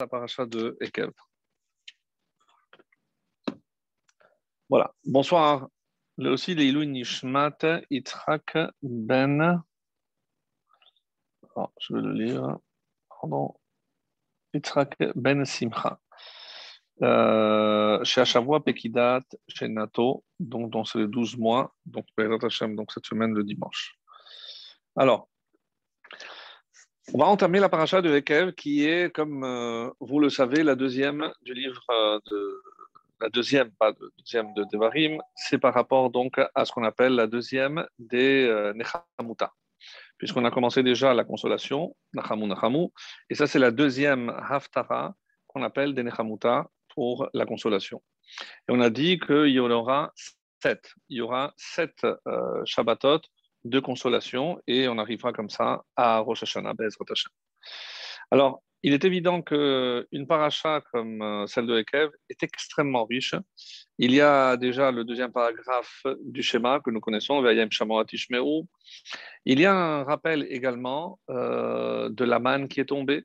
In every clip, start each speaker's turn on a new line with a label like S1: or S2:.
S1: la de Ekev. Voilà. Bonsoir. Là aussi, Leilou Nishmat Yitzhak Ben. Oh, je vais le lire. Pardon. Yitzhak Ben Simcha. Euh, chez Achavua Pekidat, chez Nato, donc dans ces 12 mois, donc donc cette semaine le dimanche. Alors, on va entamer la paracha de Ekev, qui est, comme euh, vous le savez, la deuxième du livre euh, de la deuxième, pas de deuxième de Devarim, c'est par rapport donc à ce qu'on appelle la deuxième des euh. Puisqu'on a commencé déjà la consolation, Nachamu Nachamu, et ça c'est la deuxième Haftara qu'on appelle des Nechamuta pour la consolation. Et on a dit qu'il y aura sept, il y aura sept euh, Shabbatot de consolation et on arrivera comme ça à Rosh Hashanah, Alors, il est évident qu'une paracha comme euh, celle de Ekev est extrêmement riche. Il y a déjà le deuxième paragraphe du schéma que nous connaissons, Il y a un rappel également euh, de la manne qui est tombée.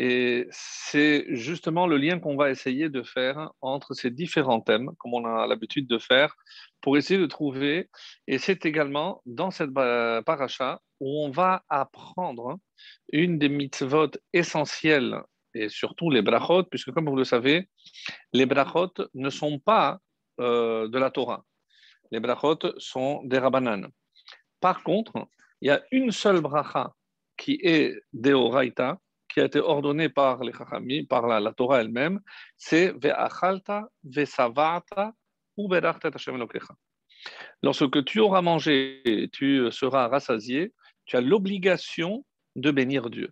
S1: Et c'est justement le lien qu'on va essayer de faire entre ces différents thèmes, comme on a l'habitude de faire, pour essayer de trouver. Et c'est également dans cette paracha où on va apprendre une des mitzvot essentielles et surtout les brachot, puisque comme vous le savez, les brachot ne sont pas euh, de la Torah. Les brachot sont des rabbanan. Par contre, il y a une seule bracha qui est deoraita, qui a été ordonnée par les chachamim, par la, Torah elle-même, c'est ve'achalta ve'savata ou Lorsque tu auras mangé tu seras rassasié, tu as l'obligation de bénir Dieu.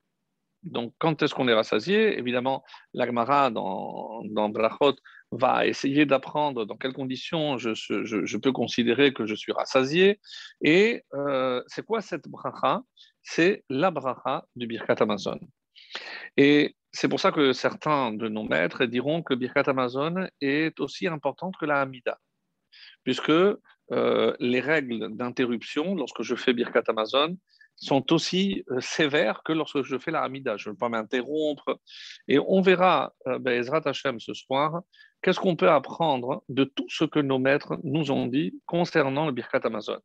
S1: Donc, quand est-ce qu'on est rassasié? Évidemment, l'Agmara dans, dans Brachot va essayer d'apprendre dans quelles conditions je, je, peux considérer que je suis rassasié. Et euh, c'est quoi cette bracha? C'est la bracha du Birkat Amazon. Et c'est pour ça que certains de nos maîtres diront que Birkat Amazon est aussi importante que la Hamida, puisque euh, les règles d'interruption, lorsque je fais Birkat Amazon, sont aussi euh, sévères que lorsque je fais la Hamida. Je ne veux pas m'interrompre. Et on verra, euh, Ezrat Hashem, ce soir, qu'est-ce qu'on peut apprendre de tout ce que nos maîtres nous ont dit concernant le Birkat Amazon.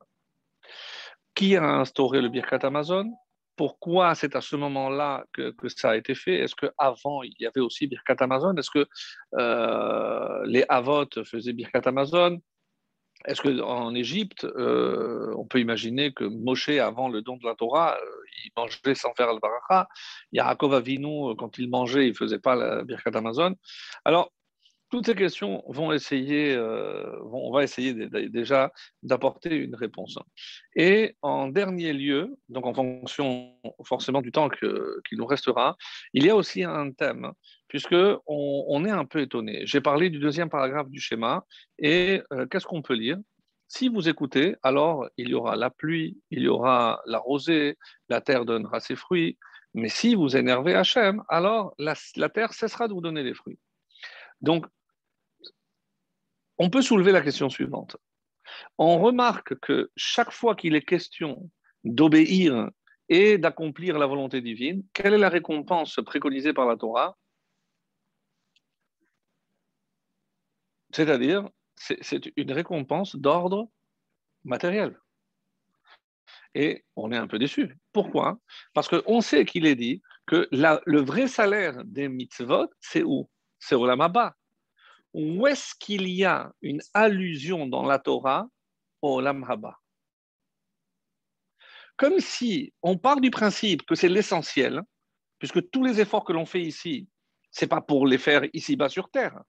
S1: Qui a instauré le Birkat Amazon? Pourquoi c'est à ce moment-là que, ça a été fait? Est-ce qu'avant, il y avait aussi Birkat Amazon? Est-ce que euh, les Avot faisaient Birkat Amazon? Est-ce qu'en Égypte, euh, on peut imaginer que Moshe, avant le don de la Torah, euh, il mangeait sans faire le baracha Yaakov Avinu, quand il mangeait, il ne faisait pas la Birkat Amazon. Alors, toutes ces questions vont essayer, euh, on va essayer déjà d'apporter une réponse. Et en dernier lieu, donc en fonction forcément du temps qu'il nous restera, il y a aussi un thème, puisque on, est un peu étonné. J'ai parlé du deuxième paragraphe du schéma, et euh, qu'est-ce qu'on peut lire? Si vous écoutez, alors il y aura la pluie, il y aura la rosée, la terre donnera ses fruits. Mais si vous énervez Hachem, alors la, la terre cessera de vous donner des fruits. Donc, on peut soulever la question suivante. On remarque que chaque fois qu'il est question d'obéir et d'accomplir la volonté divine, quelle est la récompense préconisée par la Torah? C'est-à-dire, c'est une récompense d'ordre matériel. Et on est un peu déçu. Pourquoi? Parce qu'on sait qu'il est dit que le vrai salaire des mitzvot, c'est où? C'est au Lamaba où est-ce qu'il y a une allusion dans la Torah au Olam Haba? Comme si on part du principe que c'est l'essentiel, puisque tous les efforts que l'on fait ici, ce n'est pas pour les faire ici-bas sur Terre.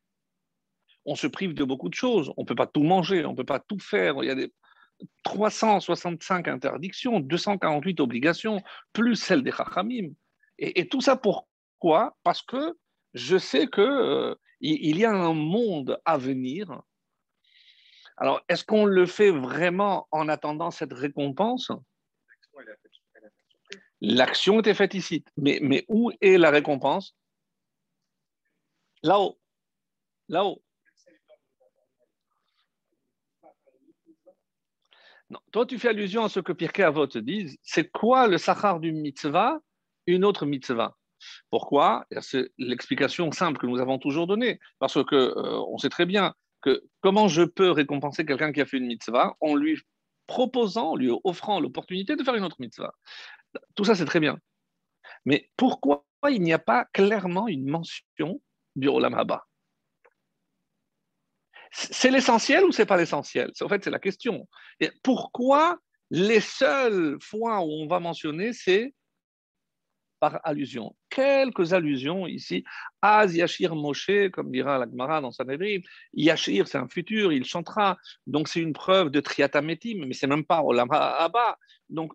S1: On se prive de beaucoup de choses. On ne peut pas tout manger, on ne peut pas tout faire. Il y a des 365 interdictions, 248 obligations, plus celles des Chachamim. Et, et tout ça pourquoi? Parce que je sais que euh, il y a un monde à venir. Alors, est-ce qu'on le fait vraiment en attendant cette récompense? L'action était faite ici. Mais, où est la récompense? Là-haut. Là-haut. Toi, tu fais allusion à ce que Pirkei Avot dit. C'est quoi le sachar du mitzvah? Une autre mitzvah. Pourquoi? C'est l'explication simple que nous avons toujours donnée. Parce que euh, on sait très bien que comment je peux récompenser quelqu'un qui a fait une mitzvah en lui proposant, lui offrant l'opportunité de faire une autre mitzvah. Tout ça, c'est très bien. Mais pourquoi il n'y a pas clairement une mention du Olam C'est l'essentiel ou c'est pas l'essentiel? En fait, c'est la question. Pourquoi les seules fois où on va mentionner, c'est par allusion. Quelques allusions ici. Az Yashir Moshe, comme dira l'Agmara dans Sanhedrin. Yashir, c'est un futur, il chantera. Donc c'est une preuve de Triatametim, mais c'est même pas Olam Haba. Donc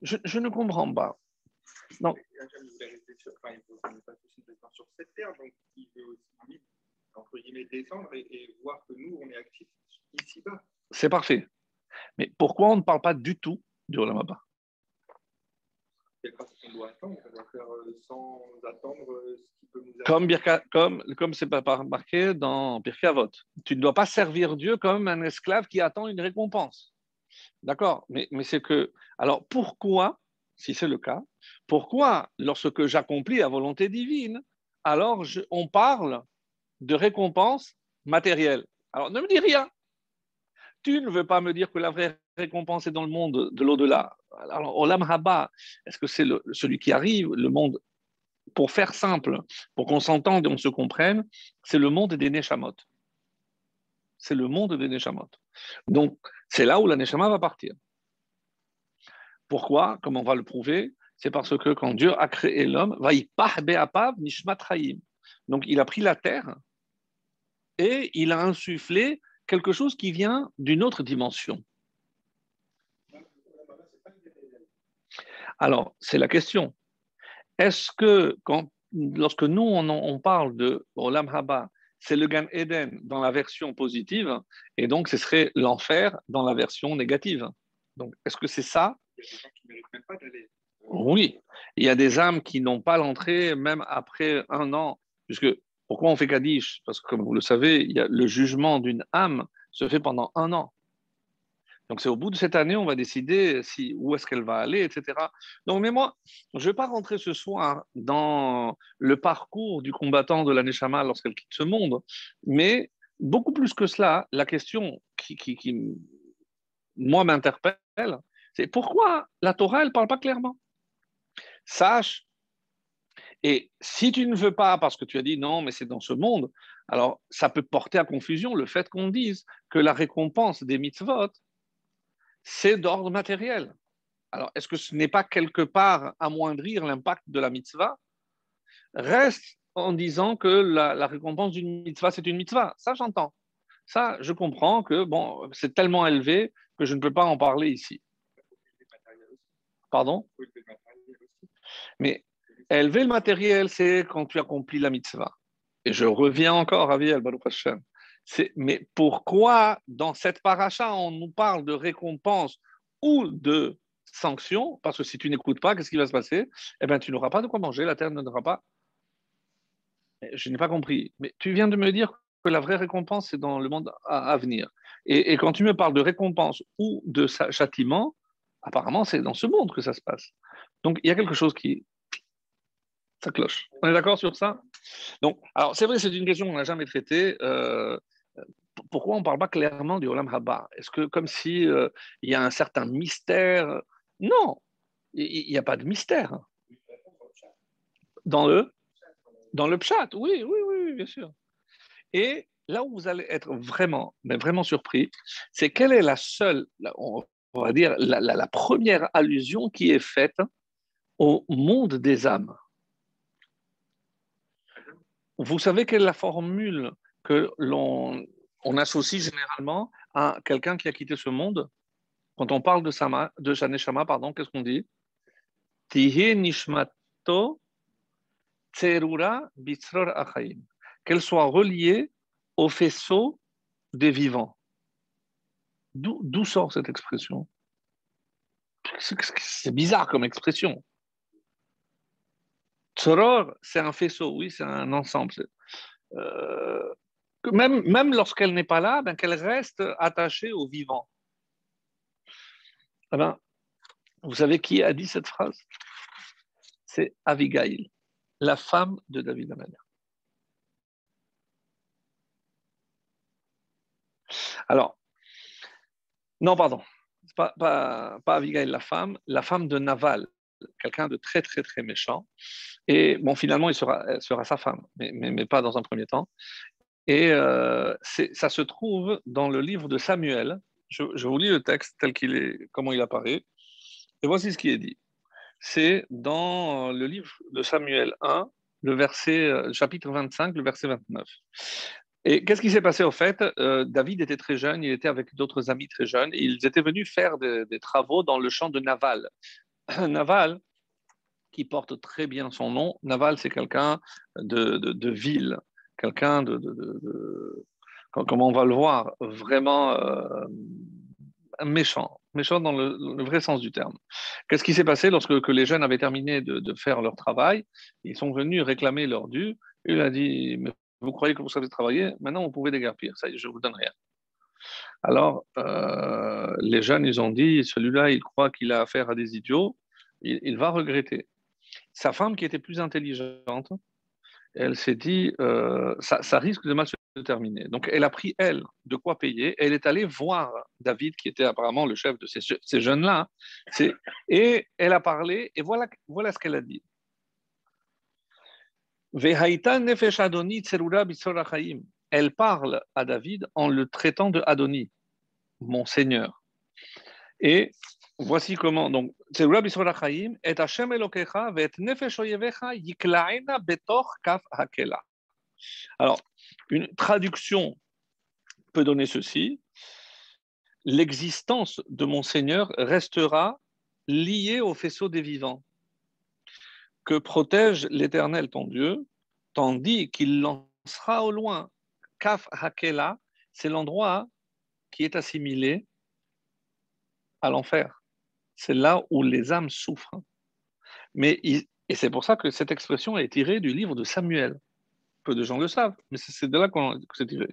S1: je, je, ne comprends pas.
S2: Non. sur cette terre, donc il veut aussi, entre guillemets, descendre et, et voir que nous, on est actifs ici-bas.
S1: C'est parfait. Mais pourquoi on ne parle pas du tout du Olam Haba comme, comme, comme c'est pas marqué dans Birka Avot. Tu ne dois pas servir Dieu comme un esclave qui attend une récompense. D'accord? Mais, mais c'est que. Alors pourquoi, si c'est le cas, pourquoi, lorsque j'accomplis la volonté divine, alors on parle de récompense matérielle? Alors ne me dis rien. Tu ne veux pas me dire que la vraie récompense est dans le monde de l'au-delà. Alors, Olam Haba, est-ce que c'est celui qui arrive, le monde, pour faire simple, pour qu'on s'entende et on se comprenne, c'est le monde des Neshamot. C'est le monde des Neshamot. Donc, c'est là où la Neshama va partir. Pourquoi? Comme on va le prouver, c'est parce que quand Dieu a créé l'homme, Donc, il a pris la terre et il a insufflé quelque chose qui vient d'une autre dimension. Alors, c'est la question. Est-ce que quand, lorsque nous, on, parle de Olam Haba, c'est le Gan Eden dans la version positive, et donc ce serait l'enfer dans la version négative. Donc, est-ce que c'est ça? Oui, il y a des âmes qui n'ont pas l'entrée même après un an, puisque pourquoi on fait Kaddish? Parce que, comme vous le savez, le jugement d'une âme se fait pendant un an. Donc c'est au bout de cette année, on va décider où est-ce qu'elle va aller, etc. Donc, mais moi, je ne vais pas rentrer ce soir dans le parcours du combattant de la Neshama lorsqu'elle quitte ce monde, mais beaucoup plus que cela, la question qui, qui, qui moi, m'interpelle, c'est pourquoi la Torah, elle ne parle pas clairement? Sache, et si tu ne veux pas, parce que tu as dit non, mais c'est dans ce monde, alors ça peut porter à confusion le fait qu'on dise que la récompense des mitzvot, c'est d'ordre matériel. Alors, est-ce que ce n'est pas quelque part amoindrir l'impact de la mitzvah? Reste en disant que la, récompense d'une mitzvah, c'est une mitzvah. Ça, j'entends. Ça, je comprends que bon, c'est tellement élevé que je ne peux pas en parler ici. Pardon? Mais élever le matériel, c'est quand tu accomplis la mitzvah. Et je reviens encore à Viel Baruch Hashem mais pourquoi dans cette paracha on nous parle de récompense ou de sanction? Parce que si tu n'écoutes pas, qu'est-ce qui va se passer? Eh bien, tu n'auras pas de quoi manger, la terre ne n'aura pas. Je n'ai pas compris. Mais tu viens de me dire que la vraie récompense, c'est dans le monde à, venir. Et, et, quand tu me parles de récompense ou de châtiment, apparemment, c'est dans ce monde que ça se passe. Donc, il y a quelque chose qui, ça cloche. On est d'accord sur ça? Donc, alors c'est vrai, c'est une question qu'on n'a jamais traitée. Euh, pourquoi on ne parle pas clairement du Olam Haba? Est-ce que comme si euh, il y a un certain mystère? Non, il n'y a pas de mystère. Dans le dans le chat, oui, oui, oui, bien sûr. Et là où vous allez être vraiment, mais vraiment surpris, c'est quelle est la seule, on va dire, la, la première allusion qui est faite au monde des âmes? Vous savez quelle est la formule que l'on on associe généralement à quelqu'un qui a quitté ce monde. Quand on parle de, Sama, de pardon, qu'est-ce qu'on dit? Tihe tserura achaim. Qu'elle soit reliée au faisceau des vivants. D'où sort cette expression? C'est bizarre comme expression. Tzoror, c'est un faisceau, oui, c'est un ensemble. Euh, même, même lorsqu'elle n'est pas là, ben, qu'elle reste attachée au vivant. Eh ben, vous savez qui a dit cette phrase? C'est Abigail, la femme de David Amelia. Alors, non, pardon, pas, pas, pas Abigail la femme, la femme de Naval, quelqu'un de très, très, très méchant. Et bon, finalement, il sera, elle sera sa femme, mais, mais, pas dans un premier temps. Et euh, ça se trouve dans le livre de Samuel. Je, vous lis le texte tel qu'il est, comment il apparaît. Et voici ce qui est dit. C'est dans le livre de Samuel 1, le verset, euh, chapitre 25, le verset 29. Et qu'est-ce qui s'est passé au fait? Euh, David était très jeune, il était avec d'autres amis très jeunes, ils étaient venus faire des, des travaux dans le champ de Naval. Naval, qui porte très bien son nom, Naval, c'est quelqu'un de, de, ville, quelqu'un de, de, comme on va le voir, vraiment euh, méchant, méchant dans le, vrai sens du terme. Qu'est-ce qui s'est passé lorsque que les jeunes avaient terminé de, faire leur travail? Ils sont venus réclamer leur dû. Il a dit vous croyez que vous savez travailler? Maintenant, vous pouvez dégarpir. Ça y est, je vous donne rien. Alors, euh, les jeunes, ils ont dit, celui-là, il croit qu'il a affaire à des idiots, il, va regretter. Sa femme, qui était plus intelligente, elle s'est dit, euh, ça, risque de mal se terminer. Donc, elle a pris, elle, de quoi payer. Elle est allée voir David, qui était apparemment le chef de ces, jeunes-là. Et elle a parlé, et voilà, voilà ce qu'elle a dit. Elle parle à David en le traitant de Adoni, mon Seigneur. Et voici comment. Donc, Alors, une traduction peut donner ceci l'existence de mon Seigneur restera liée au faisceau des vivants que protège l'Éternel ton Dieu, tandis qu'il lancera au loin. Kaf Hakela, c'est l'endroit qui est assimilé à l'enfer. C'est là où les âmes souffrent. Mais et c'est pour ça que cette expression est tirée du livre de Samuel. Peu de gens le savent, mais c'est de là que c'est tiré.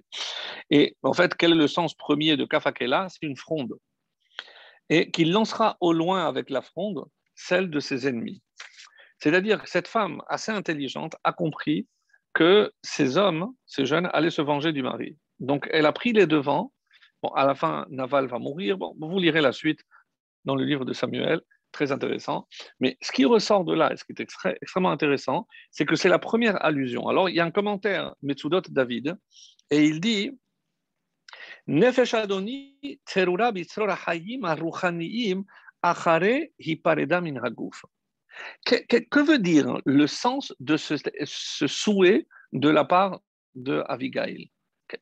S1: Et en fait, quel est le sens premier de Kaf Hakela C'est une fronde. Et qu'il lancera au loin avec la fronde celle de ses ennemis. C'est-à-dire que cette femme assez intelligente a compris que ces hommes, ces jeunes, allaient se venger du mari. Donc elle a pris les devants. Bon, à la fin, Naval va mourir. Bon, vous lirez la suite dans le livre de Samuel, très intéressant. Mais ce qui ressort de là, et ce qui est extrêmement intéressant, c'est que c'est la première allusion. Alors, il y a un commentaire, Metsudot David, et il dit Nefesh Adoni terura hayim achare min haguf. Que, veut dire le sens de ce, souhait de la part de Abigail?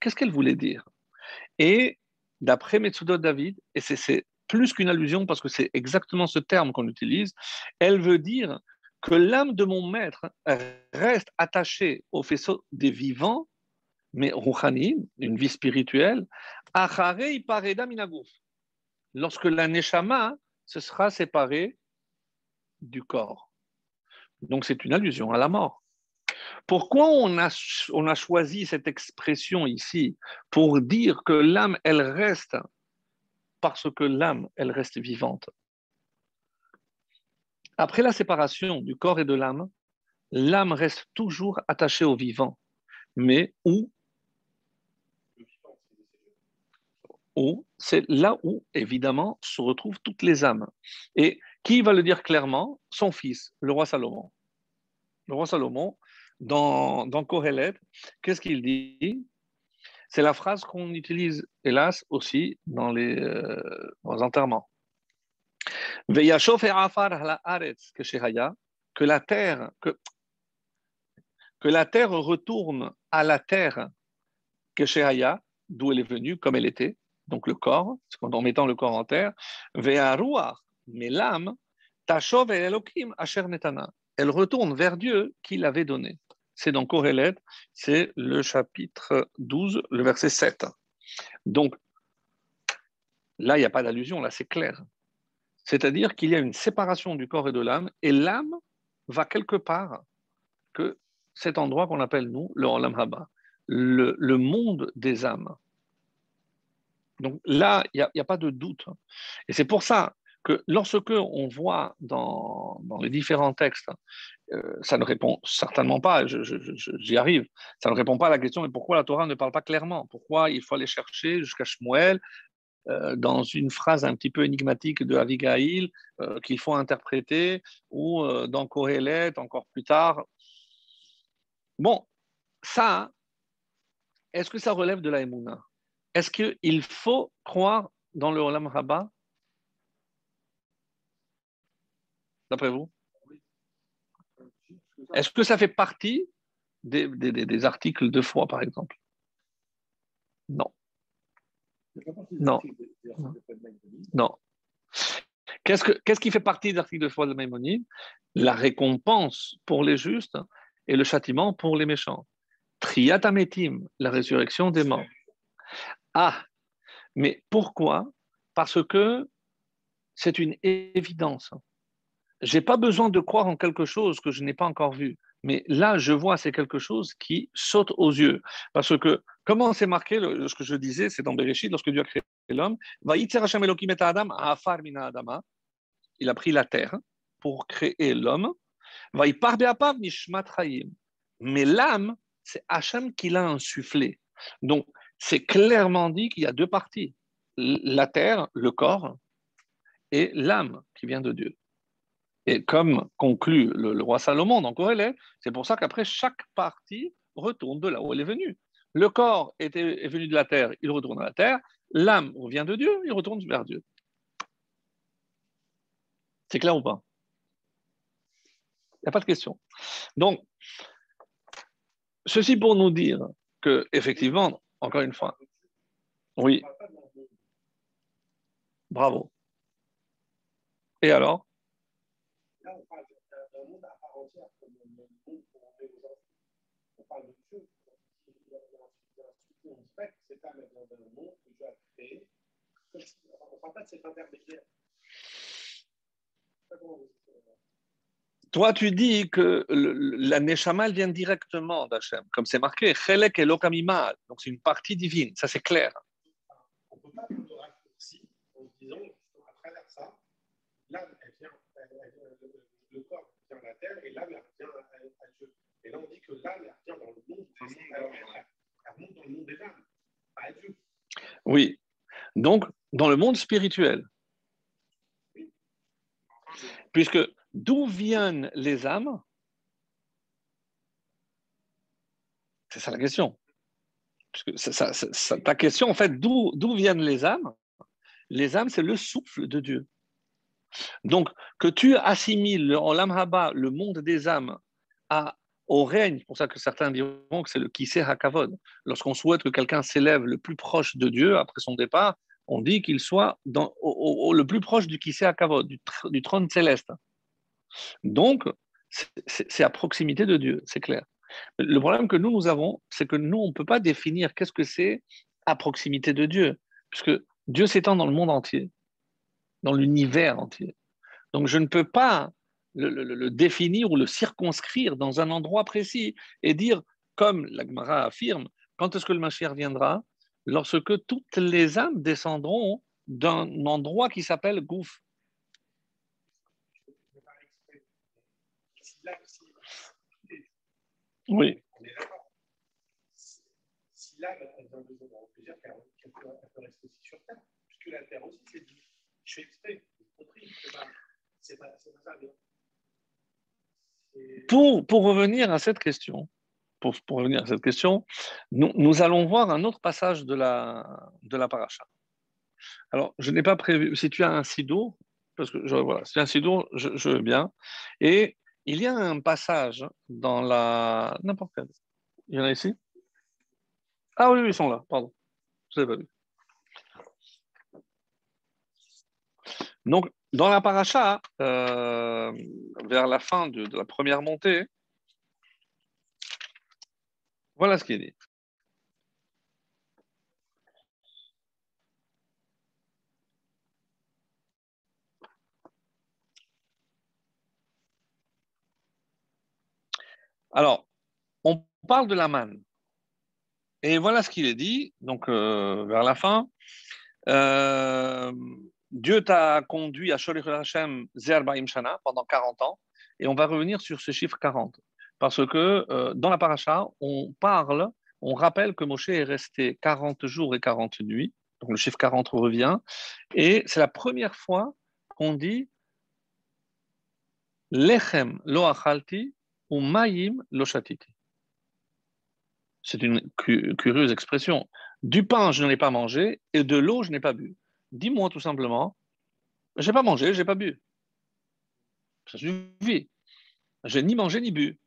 S1: Qu'est-ce qu'elle voulait dire? Et d'après Metsudo David, et c'est plus qu'une allusion parce que c'est exactement ce terme qu'on utilise, elle veut dire que l'âme de mon maître reste attachée au faisceau des vivants, mais Rouhani, une vie spirituelle, lorsque la Neshama se sera séparée du corps. Donc c'est une allusion à la mort. Pourquoi on a choisi cette expression ici Pour dire que l'âme, elle reste, parce que l'âme, elle reste vivante. Après la séparation du corps et de l'âme, l'âme reste toujours attachée au vivant. Mais où? C'est là où, évidemment, se retrouvent toutes les âmes. Et qui va le dire clairement? Son fils, le roi Salomon. Le roi Salomon, dans, dans qu'est-ce qu'il dit? C'est la phrase qu'on utilise, hélas, aussi dans les, euh, enterrements. que la terre, que, la terre retourne à la terre que d'où elle est venue, comme elle était, donc le corps, en mettant le corps en terre, mais l'âme, Tachov et Elohim Asher Netana. Elle retourne vers Dieu qui l'avait donné. C'est dans Kohelet, c'est le chapitre 12, le verset 7. Donc, là, il n'y a pas d'allusion, là, c'est clair. C'est-à-dire qu'il y a une séparation du corps et de l'âme, et l'âme va quelque part que cet endroit qu'on appelle, nous, le Olam le, monde des âmes. Donc là, il n'y a, a, pas de doute. Et c'est pour ça que lorsque on voit dans, les différents textes euh, ça ne répond certainement pas, j'y arrive, ça ne répond pas à la question, mais pourquoi la Torah ne parle pas clairement? Pourquoi il faut aller chercher jusqu'à Shmuel euh, dans une phrase un petit peu énigmatique de Avigail euh, qu'il faut interpréter, ou dans Kohelet encore plus tard? Bon, ça, est-ce que ça relève de la Est-ce qu'il faut croire dans le Olam D'après vous? Est-ce que ça fait partie des, articles de foi, par exemple? Non. Non. Non. Qu'est-ce, qui fait partie des articles de foi de Maïmonide? La récompense pour les justes et le châtiment pour les méchants. Triatametim, la résurrection des morts. Ah, mais pourquoi? Parce que c'est une évidence j'ai pas besoin de croire en quelque chose que je n'ai pas encore vu. Mais là, je vois, c'est quelque chose qui saute aux yeux. Parce que, comment c'est marqué, ce que je disais, c'est dans Bereshit, lorsque Dieu a créé l'homme, il a pris la terre pour créer l'homme. Mais l'âme, c'est Hachem qui l'a insufflé. Donc, c'est clairement dit qu'il y a deux parties la terre, le corps, et l'âme qui vient de Dieu. Et comme conclut le, roi Salomon dans Corélé, c'est pour ça qu'après, chaque partie retourne de là où elle est venue. Le corps était, est venu de la terre, il retourne à la terre. L'âme revient de Dieu, il retourne vers Dieu. C'est clair ou pas? Il n'y a pas de question. Donc, ceci pour nous dire que, effectivement, encore une fois, oui. Bravo. Et alors? Toi, tu dis que la Neshama, vient directement d'Hachem, comme c'est marqué, Chelek et Lokamimal, donc c'est une partie divine, ça c'est clair. On ne peut pas faire de raccourci en disant, à travers ça, l'âme, elle vient, le corps vient à la terre et l'âme, elle vient à Dieu. Et là, on dit que l'âme, elle vient dans le monde, elle monte dans le monde des âmes, pas Oui, donc, dans le monde spirituel. Puisque d'où viennent les âmes C'est ça la question. ta question, en fait, d'où viennent les âmes Les âmes, c'est le souffle de Dieu. Donc, que tu assimiles en l'amhaba, le monde des âmes, à, au règne, c'est pour ça que certains diront que c'est le Kiseh Hakavod. Lorsqu'on souhaite que quelqu'un s'élève le plus proche de Dieu après son départ, on dit qu'il soit dans, le plus proche du Kisei Akavod, du, du trône céleste. Donc, c'est à proximité de Dieu, c'est clair. Le problème que nous, nous avons, c'est que nous, on ne peut pas définir qu'est-ce que c'est à proximité de Dieu, puisque Dieu s'étend dans le monde entier, dans l'univers entier. Donc, je ne peux pas le, définir ou le circonscrire dans un endroit précis et dire, comme l'Agmara affirme, quand est-ce que le Mashiach viendra? Lorsque toutes les âmes descendront d'un endroit qui s'appelle Gouf. Oui. Si l'âme a besoin de plaisir, qu'elle peut rester aussi sur Terre, puisque la Terre aussi, c'est dit, je fais exprès, c'est pas, pas ça. Pour, pour revenir à cette question, pour, revenir à cette question, nous, allons voir un autre passage de la, de la paracha. Alors, je n'ai pas prévu, si tu as un sido, parce que je, voilà, si tu as un sido, je, je, veux bien. Et il y a un passage dans la. N'importe quel. Il y en a ici? Ah oui, ils sont là, pardon. Je ne pas vu. Donc, dans la paracha, euh, vers la fin de, la première montée, voilà ce qu'il dit. Alors, on parle de la manne. Et voilà ce qu'il est dit, donc euh, vers la fin. Euh, Dieu t'a conduit à Sholech Hashem Zerbaim Shana pendant 40 ans. Et on va revenir sur ce chiffre 40. Parce que euh, dans la paracha, on parle, on rappelle que Moshe est resté 40 jours et 40 nuits. Donc le chiffre 40 revient. Et c'est la première fois qu'on dit Lechem lo achalti ou mayim lo shatiti. C'est une curieuse expression. Du pain, je n'en ai pas mangé, et de l'eau, je n'ai pas bu. Dis-moi tout simplement, je n'ai pas mangé, je n'ai pas bu. Ça suffit. Je n'ai ni mangé ni bu.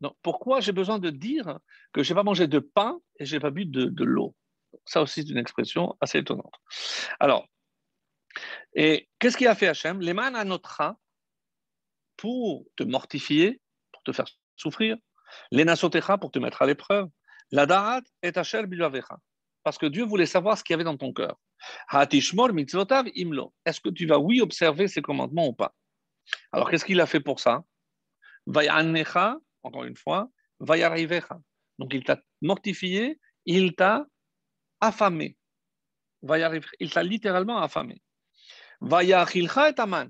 S1: Donc, pourquoi j'ai besoin de dire que je n'ai pas mangé de pain et je n'ai pas bu de, l'eau? Ça aussi, c'est une expression assez étonnante. Alors, et qu'est-ce qu'il a fait Hachem? À notre pour te mortifier, pour te faire souffrir. Les nasotecha pour te mettre à l'épreuve. La darat est Hachel bilavecha. Parce que Dieu voulait savoir ce qu'il y avait dans ton cœur. Est-ce que tu vas, oui, observer ses commandements ou pas? Alors, qu'est-ce qu'il a fait pour ça? Encore une fois. Donc, il t'a mortifié, il t'a affamé. Il t'a littéralement affamé. Vayachilcha et aman.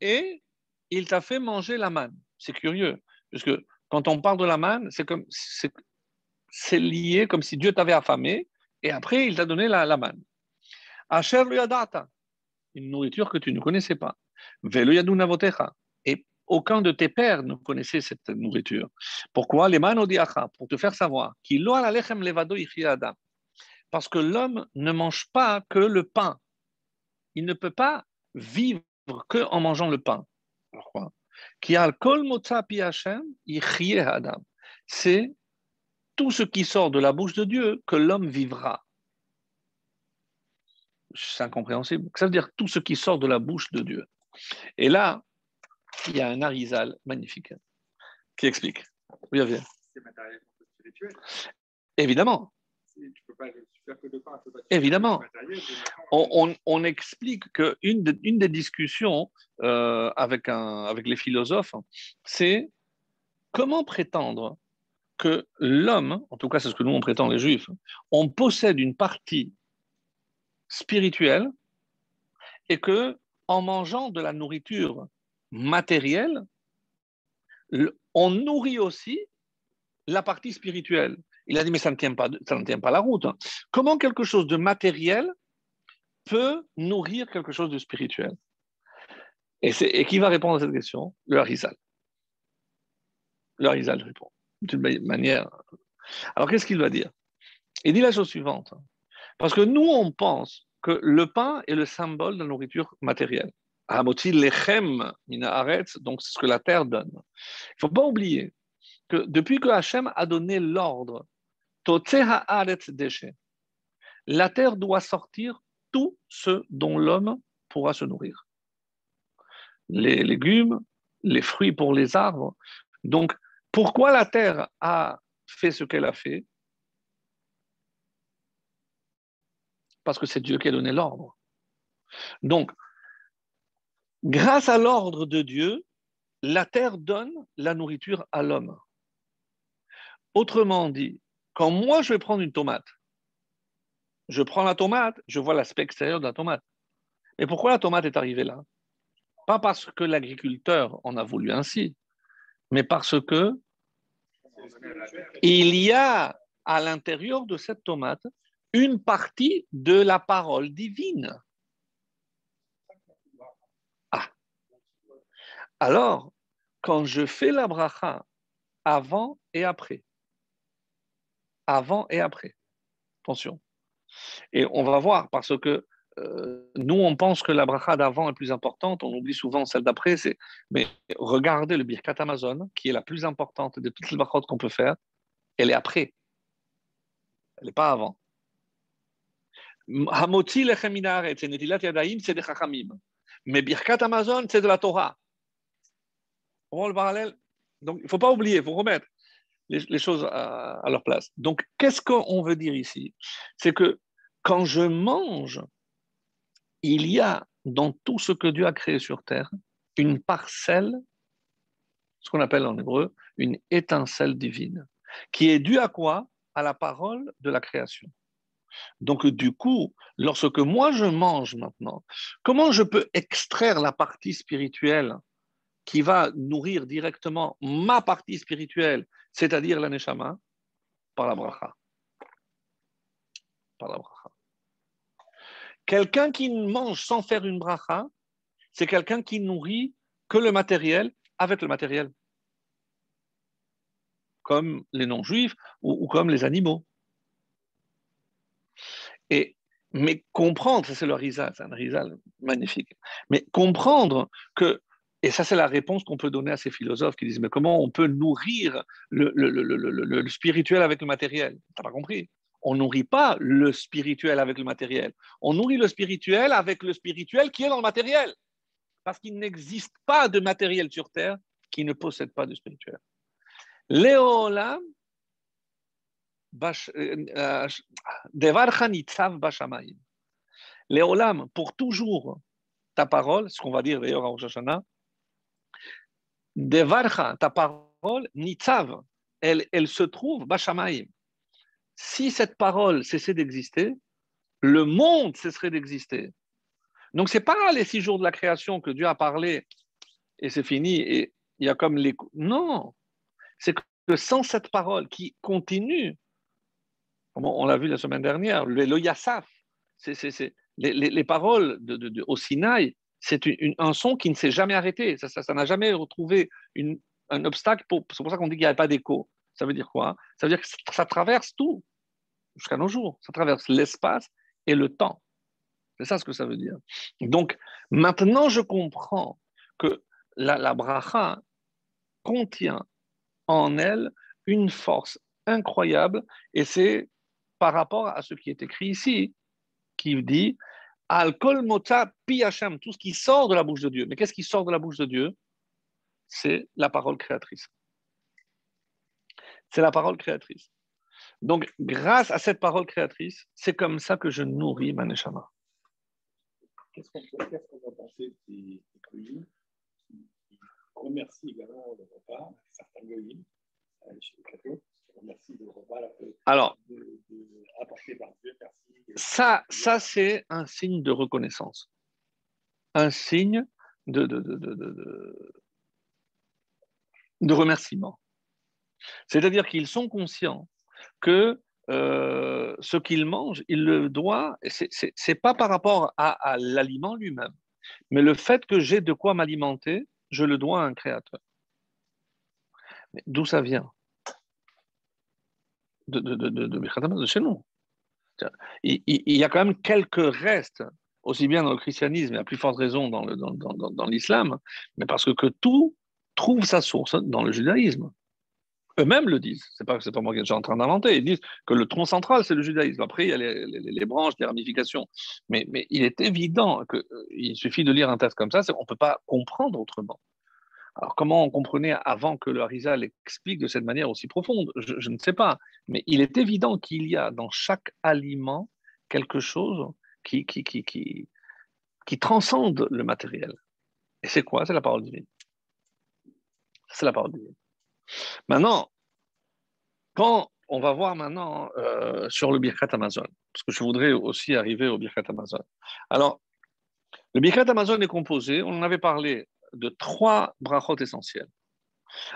S1: Et il t'a fait manger la manne. C'est curieux, parce que quand on parle de la manne, c'est comme c'est lié comme si Dieu t'avait affamé et après il t'a donné la, la manne. Une nourriture que tu ne connaissais pas. Velo. Et aucun de tes pères ne connaissait cette nourriture. Pourquoi? Les pour te faire savoir qu'il levado. Parce que l'homme ne mange pas que le pain. Il ne peut pas vivre que en mangeant le pain. Pourquoi C'est tout ce qui sort de la bouche de Dieu que l'homme vivra. C'est incompréhensible. Ça veut dire tout ce qui sort de la bouche de Dieu. Et là, il y a un arizal magnifique qui explique. Oui, Évidemment. Évidemment. On, explique qu'une une des discussions euh, avec, un, avec les philosophes, c'est comment prétendre que l'homme, en tout cas c'est ce que nous on prétend les juifs, on possède une partie spirituelle et que en mangeant de la nourriture matérielle, on nourrit aussi la partie spirituelle. Il a dit, mais ça ne tient pas, la route. Hein. Comment quelque chose de matériel peut nourrir quelque chose de spirituel? Et, qui va répondre à cette question? Le Harizal. Le Harizal répond d'une manière. Alors qu'est-ce qu'il va dire? Il dit la chose suivante. Parce que nous, on pense que le pain est le symbole de la nourriture matérielle. lechem mina donc c'est ce que la terre donne. Il ne faut pas oublier que depuis que Hachem a donné l'ordre la terre doit sortir tout ce dont l'homme pourra se nourrir. Les légumes, les fruits pour les arbres. Donc, pourquoi la terre a fait ce qu'elle a fait? Parce que c'est Dieu qui a donné l'ordre. Donc, grâce à l'ordre de Dieu, la terre donne la nourriture à l'homme. Autrement dit, quand moi je vais prendre une tomate, je prends la tomate, je vois l'aspect extérieur de la tomate. Mais pourquoi la tomate est arrivée là? Pas parce que l'agriculteur en a voulu ainsi, mais parce que il y a à l'intérieur de cette tomate une partie de la parole divine. Ah. Alors, quand je fais la bracha avant et après, avant et après. Attention. Et on va voir parce que euh, nous, on pense que la bracha d'avant est plus importante, on oublie souvent celle d'après. Mais regardez le Birkat Amazon, qui est la plus importante de toutes les brachot qu'on peut faire, elle est après. Elle n'est pas avant. Hamoti c'est Netilat Yadaim, c'est des Chachamim. Mais Birkat Amazon, c'est de la Torah. On voit le parallèle. Donc, il ne faut pas oublier, il faut remettre les, choses à, leur place. Donc, qu'est-ce qu'on veut dire ici? C'est que quand je mange, il y a dans tout ce que Dieu a créé sur terre une parcelle, ce qu'on appelle en hébreu une étincelle divine, qui est due à quoi? À la parole de la création. Donc, du coup, lorsque moi je mange maintenant, comment je peux extraire la partie spirituelle qui va nourrir directement ma partie spirituelle, c'est-à-dire la neshama, par la bracha? Par la bracha. Quelqu'un qui mange sans faire une bracha, c'est quelqu'un qui nourrit que le matériel avec le matériel, comme les non-juifs ou, comme les animaux. Mais comprendre, c'est le rizal, c'est un rizal magnifique, mais comprendre que, et ça c'est la réponse qu'on peut donner à ces philosophes qui disent, mais comment on peut nourrir le, spirituel avec le matériel? T'as pas compris? On nourrit pas le spirituel avec le matériel. On nourrit le spirituel avec le spirituel qui est dans le matériel. Parce qu'il n'existe pas de matériel sur Terre qui ne possède pas de spirituel. Léolam, Léolam, pour toujours, ta parole, ce qu'on va dire d'ailleurs à Rosh Hashanah, Devarcha, ta parole, Nitzav, elle, elle se trouve Bashamayim si cette parole cessait d'exister, le monde cesserait d'exister. Donc, ce n'est pas les six jours de la création que Dieu a parlé et c'est fini et il y a comme les. Non, c'est que sans cette parole qui continue, on l'a vu la semaine dernière, le, le Yassaf, c'est, les, paroles de, au Sinaï, c'est un son qui ne s'est jamais arrêté. Ça n'a jamais retrouvé un obstacle. c'est pour ça qu'on dit qu'il n'y avait pas d'écho. Ça veut dire quoi? Ça veut dire que ça traverse tout, jusqu'à nos jours. Ça traverse l'espace et le temps. C'est ça ce que ça veut dire. Donc, maintenant, je comprends que la, la bracha contient en elle une force incroyable, et c'est par rapport à ce qui est écrit ici, qui dit Al-kol mota pi tout ce qui sort de la bouche de Dieu. Mais qu'est-ce qui sort de la bouche de Dieu? C'est la parole créatrice. C'est la parole créatrice. Donc, grâce à cette parole créatrice, c'est comme ça que je nourris ma neshama.
S2: Qu'est-ce qu'on va penser de ces goyim qui remercient également le repas, certains goyim, euh, chez le cadeau, repas
S1: Alors,
S2: de, de, apporté par Dieu. Merci.
S1: Ça, ça c'est un signe de reconnaissance. Un signe de, de, de, de remerciement. C'est-à-dire qu'ils sont conscients que euh, ce qu'ils mangent, ils le doivent, ce n'est pas par rapport à, l'aliment lui-même, mais le fait que j'ai de quoi m'alimenter, je le dois à un créateur. D'où ça vient? De, de, de, chez nous. Il, y a quand même quelques restes, aussi bien dans le christianisme et à plus forte raison dans, le, dans, dans, dans l'islam, mais parce que, que tout trouve sa source dans le judaïsme. Eux-mêmes le disent. C'est pas, pas moi qui suis en train d'inventer. Ils disent que le tronc central, c'est le judaïsme. Après, il y a les, branches, les ramifications. Mais, mais il est évident qu'il euh, suffit de lire un texte comme ça, on ne peut pas comprendre autrement. Alors, comment on comprenait avant que le Harizal explique de cette manière aussi profonde? Je, ne sais pas. Mais il est évident qu'il y a dans chaque aliment quelque chose qui transcende le matériel. Et c'est quoi? C'est la parole divine. C'est la parole divine. Maintenant, quand on va voir maintenant euh, sur le Birkat Amazon, parce que je voudrais aussi arriver au Birkat Amazon. Alors, le Birkat Amazon est composé, on en avait parlé, de trois brachot essentiels.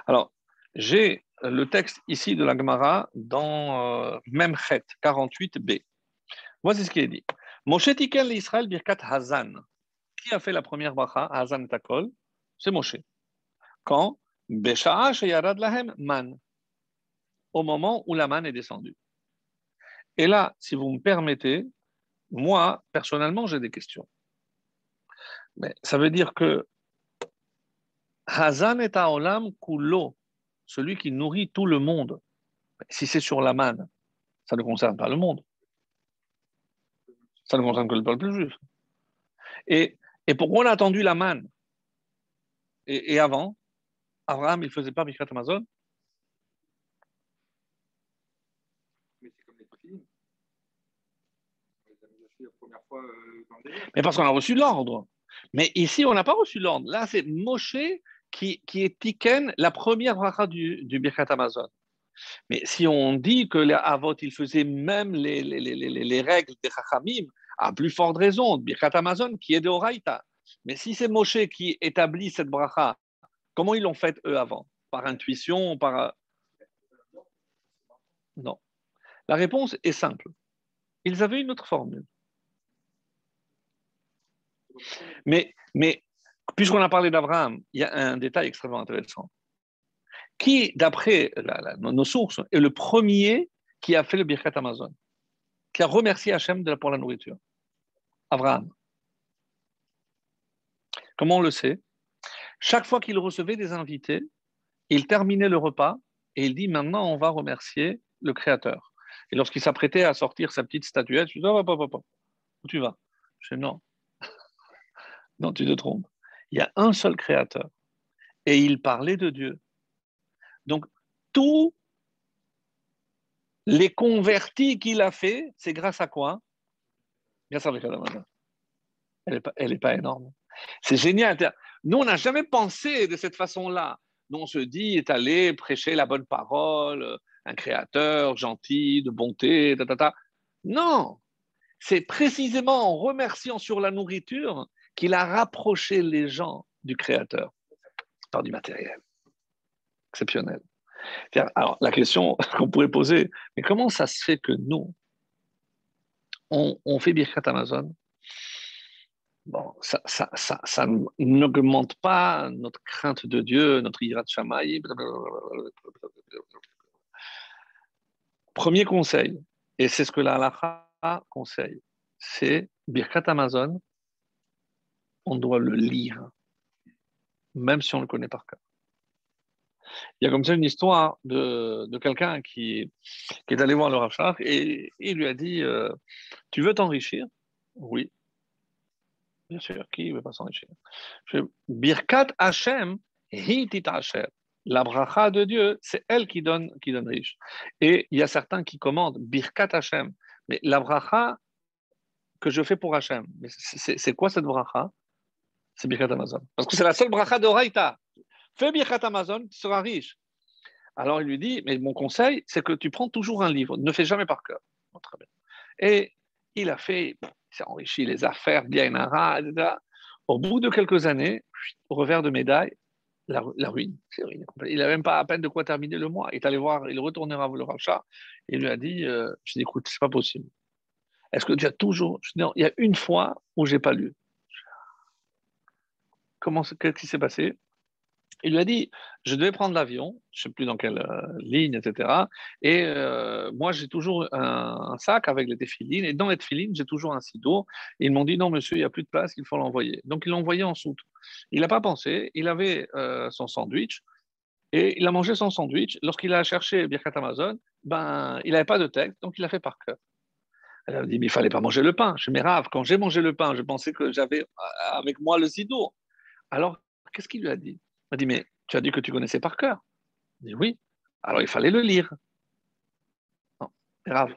S1: Alors, j'ai le texte ici de la Gemara dans euh, Memchet 48b. Voici ce qui est dit. Moshe Tiken l'Israël Birkat Hazan. Qui a fait la première bracha, Hazan Takol C'est Moshe. Quand? Man. Au moment où la manne est descendue. Et là, si vous me permettez, moi, personnellement, j'ai des questions. Mais ça veut dire que Hazan est olam kulo, celui qui nourrit tout le monde. Si c'est sur la manne, ça ne concerne pas le monde. Ça ne concerne que le peuple juif. Et, et pourquoi on a attendu la manne? Et, et avant Abraham, il ne faisait pas Birkat Amazon?
S2: Mais c'est comme les
S1: Mais parce qu'on a reçu l'ordre. Mais ici, on n'a pas reçu l'ordre. Là, c'est Moshe qui, qui est Tiken, la première bracha du, Birkat Amazon. Mais si on dit que les Avot, il faisait même les, les, les, les règles des Chachamim, à plus forte raison, Birkat Amazon qui est de Oraita. Mais si c'est Moshe qui établit cette bracha Comment ils l'ont fait eux avant? Par intuition Par. Non. La réponse est simple. Ils avaient une autre formule. Mais, mais puisqu'on a parlé d'Abraham, il y a un détail extrêmement intéressant. Qui, d'après nos sources, est le premier qui a fait le Birkat Amazon Qui a remercié Hachem pour la nourriture Abraham. Comment on le sait? Chaque fois qu'il recevait des invités, il terminait le repas et il dit maintenant on va remercier le Créateur. Et lorsqu'il s'apprêtait à sortir sa petite statuette, je dis oh, papa, papa, où tu vas Je dis non. non, tu te trompes. Il y a un seul Créateur. Et il parlait de Dieu. Donc, tous les convertis qu'il a fait, c'est grâce à quoi? À Elle n'est pas, pas énorme. C'est génial. Nous, on n'a jamais pensé de cette façon-là. Nous, on se dit, est allé prêcher la bonne parole, un créateur gentil, de bonté, ta, Non, c'est précisément en remerciant sur la nourriture qu'il a rapproché les gens du créateur par du matériel. Exceptionnel. Alors, la question qu'on pourrait poser, mais comment ça se fait que nous, on, fait Birkat Amazon? Bon, ça, ça, ça, n'augmente pas notre crainte de Dieu, notre irat shamaï. Premier conseil, et c'est ce que la halakha conseille, c'est Birkat Amazon, on doit le lire, même si on le connaît par cœur. Il y a comme ça une histoire de, de quelqu'un qui, qui, est allé voir le Rav et, il lui a dit euh, Tu veux t'enrichir? Oui. Bien sûr, qui ne veut pas s'enrichir? Birkat Hashem, hitit Hashem. La bracha de Dieu, c'est elle qui donne, qui donne riche. Et il y a certains qui commandent Birkat Hashem. Mais la bracha que je fais pour Hashem, c'est quoi cette bracha? C'est Birkat Amazon. Parce que c'est la seule bracha. Fais Birkat Amazon, tu seras riche. Alors il lui dit, mais mon conseil, c'est que tu prends toujours un livre, ne fais jamais par cœur. Et il a fait, s'est enrichi les affaires, bien etc. Au bout de quelques années, au revers de médaille, la, ruine. Il n'avait même pas à peine de quoi terminer le mois. Il est allé voir, il retournera le rachat et il lui a dit euh, Je dis, écoute, c'est pas possible. Est-ce que tu as toujours. Il y a une fois où j'ai pas lu. Comment, qu'est-ce qui s'est passé il lui a dit, je devais prendre l'avion, je ne sais plus dans quelle euh, ligne, etc. Et euh, moi, j'ai toujours un, sac avec les téfilines, et dans les téfilines, j'ai toujours un sido. Ils m'ont dit, non, monsieur, il n'y a plus de place, il faut l'envoyer. Donc, il l'a envoyé en soute. Il n'a pas pensé, il avait euh, son sandwich, et il a mangé son sandwich. Lorsqu'il a cherché Birkat Amazon, ben, il n'avait pas de texte, donc il l'a fait par cœur. Elle a dit, mais il fallait pas manger le pain. Je me rave, quand j'ai mangé le pain, je pensais que j'avais avec moi le sido. Alors, qu'est-ce qu'il lui a dit? Il m'a dit, mais tu as dit que tu connaissais par cœur. Il dit, oui. Alors il fallait le lire. Non, grave.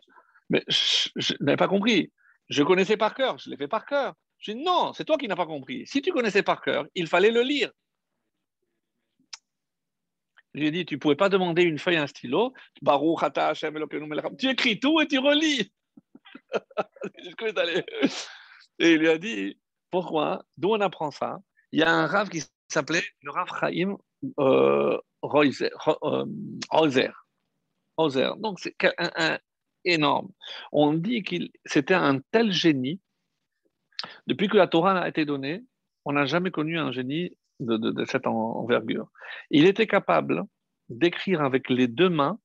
S1: Mais je, n'avais pas compris. Je connaissais par cœur, je l'ai fait par cœur. Je dis, non, c'est toi qui n'as pas compris. Si tu connaissais par cœur, il fallait le lire. Je lui ai dit, tu ne pouvais pas demander une feuille, un stylo. Tu écris tout et tu relis. et il lui a dit, pourquoi? D'où on apprend ça? Il y a un rave qui s'appelait le Rav Chaim euh, euh Donc, c'est un, énorme. On dit qu'il c'était un tel génie. Depuis que la Torah a été donnée, on n'a jamais connu un génie de, cette envergure. Il était capable d'écrire avec les deux mains,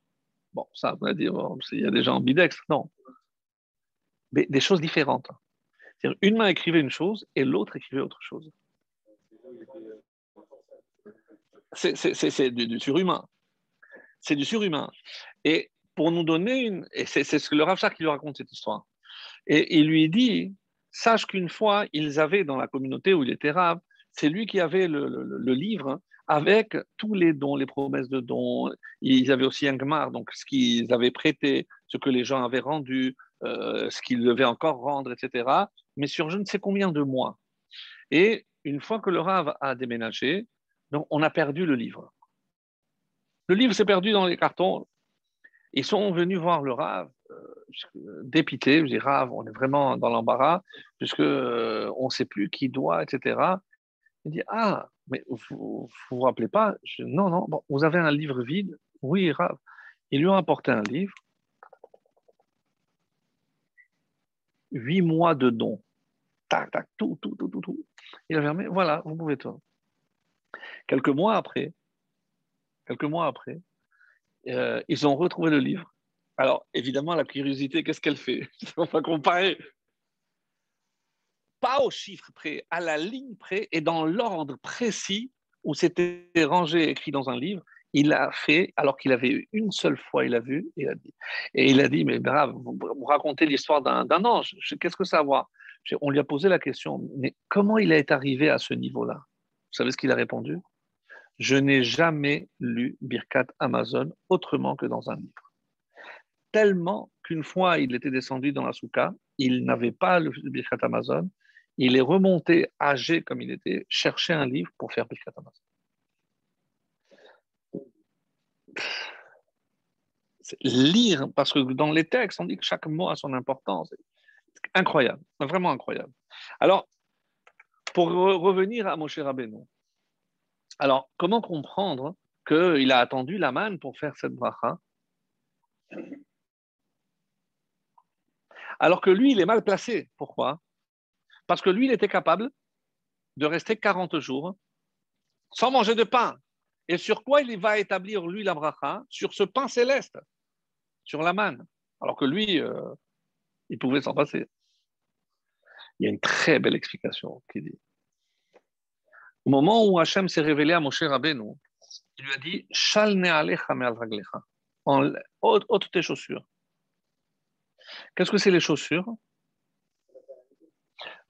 S1: bon, ça, on va dire, il y a des gens ambidextres, non, mais des choses différentes. Une main écrivait une chose et l'autre écrivait autre chose c'est du, surhumain. C'est du surhumain. Et pour nous donner une. C'est ce que le Rav qui lui raconte cette histoire. Et il lui dit Sache qu'une fois, ils avaient dans la communauté où il était Rav, c'est lui qui avait le, livre avec tous les dons, les promesses de dons. Ils avaient aussi un Gmar, donc ce qu'ils avaient prêté, ce que les gens avaient rendu, euh, ce qu'ils devaient encore rendre, etc. Mais sur je ne sais combien de mois. Et une fois que le Rav a déménagé, donc, on a perdu le livre. Le livre s'est perdu dans les cartons. Ils sont venus voir le Rav, euh, dépité. Je dis, Rav, on est vraiment dans l'embarras, puisque euh, on ne sait plus qui doit, etc. Il dit Ah, mais vous ne vous, rappelez pas? Non, non, bon, vous avez un livre vide? Oui, Rav. Ils lui ont apporté un livre. Huit mois de dons. Tac, tac, tout, tout, tout, tout, tout. Il a fermé. Voilà, vous pouvez tout. Quelques mois après, quelques mois après, euh, ils ont retrouvé le livre. Alors, évidemment, la curiosité, qu'est-ce qu'elle fait? On va comparer. Pas au chiffre près, à la ligne près et dans l'ordre précis où c'était rangé, écrit dans un livre. Il a fait, alors qu'il avait eu une seule fois, il a vu, il a dit. Et il a dit, mais brave, vous, racontez l'histoire d'un ange. Qu'est-ce que ça a à voir On lui a posé la question, mais comment il est arrivé à ce niveau-là? Vous savez ce qu'il a répondu? Je n'ai jamais lu Birkat Amazon autrement que dans un livre. Tellement qu'une fois il était descendu dans la souka, il n'avait pas le Birkat Amazon, il est remonté âgé comme il était, chercher un livre pour faire Birkat Amazon. Lire, parce que dans les textes, on dit que chaque mot a son importance. Incroyable, vraiment incroyable. Alors, pour revenir à Moshe Rabbeinu, alors, comment comprendre qu'il a attendu la manne pour faire cette bracha? Alors que lui, il est mal placé. Pourquoi? Parce que lui, il était capable de rester 40 jours sans manger de pain. Et sur quoi il va établir, lui, la bracha? Sur ce pain céleste, sur la manne. Alors que lui, euh, il pouvait s'en passer. Il y a une très belle explication qui dit au moment où Hachem s'est révélé à Moshe Rabbeinu, il lui a dit Shal ôte tes chaussures. Qu'est-ce que c'est les chaussures?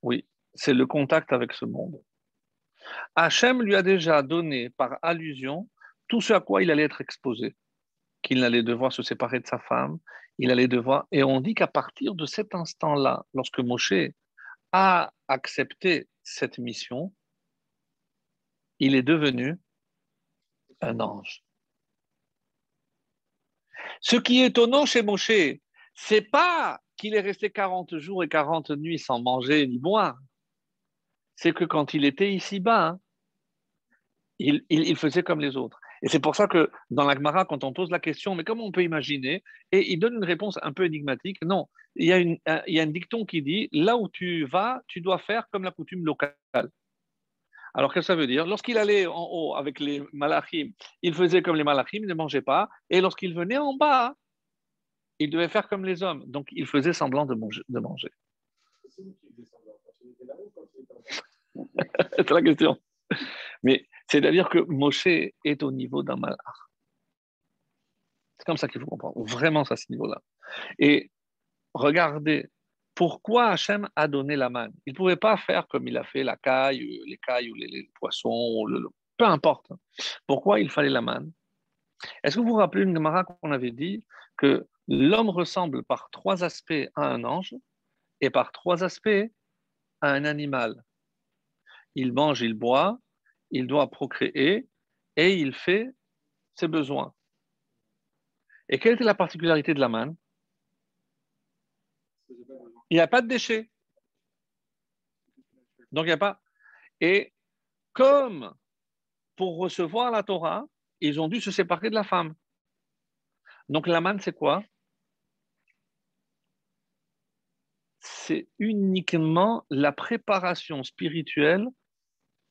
S1: Oui, c'est le contact avec ce monde. Hachem lui a déjà donné par allusion tout ce à quoi il allait être exposé, qu'il allait devoir se séparer de sa femme, il allait devoir. Et on dit qu'à partir de cet instant-là, lorsque Moshe a accepté cette mission, il est devenu un ange. Ce qui est étonnant chez Moshe, c'est pas qu'il est resté 40 jours et 40 nuits sans manger ni boire. C'est que quand il était ici-bas, hein, il, faisait comme les autres. Et c'est pour ça que dans la Gemara, quand on pose la question, mais comment on peut imaginer Et il donne une réponse un peu énigmatique. Non, il y a, une, il y a un dicton qui dit là où tu vas, tu dois faire comme la coutume locale. Alors, qu'est-ce que ça veut dire? Lorsqu'il allait en haut avec les malachim, il faisait comme les malachim, il ne mangeait pas. Et lorsqu'il venait en bas, il devait faire comme les hommes. Donc, il faisait semblant de manger. De manger. c'est la question. Mais c'est-à-dire que Moshe est au niveau d'un malach. C'est comme ça qu'il faut comprendre. Vraiment, à ce niveau-là. Et regardez pourquoi Hachem a donné la manne? Il ne pouvait pas faire comme il a fait la caille, les cailles ou les, poissons, peu importe. Pourquoi il fallait la manne? Est-ce que vous vous rappelez une qu'on avait dit que l'homme ressemble par trois aspects à un ange et par trois aspects à un animal? Il mange, il boit, il doit procréer et il fait ses besoins. Et quelle était la particularité de la manne? Il n'y a pas de déchets. Donc, il n'y a pas. Et comme pour recevoir la Torah, ils ont dû se séparer de la femme. Donc, la manne, c'est quoi? C'est uniquement la préparation spirituelle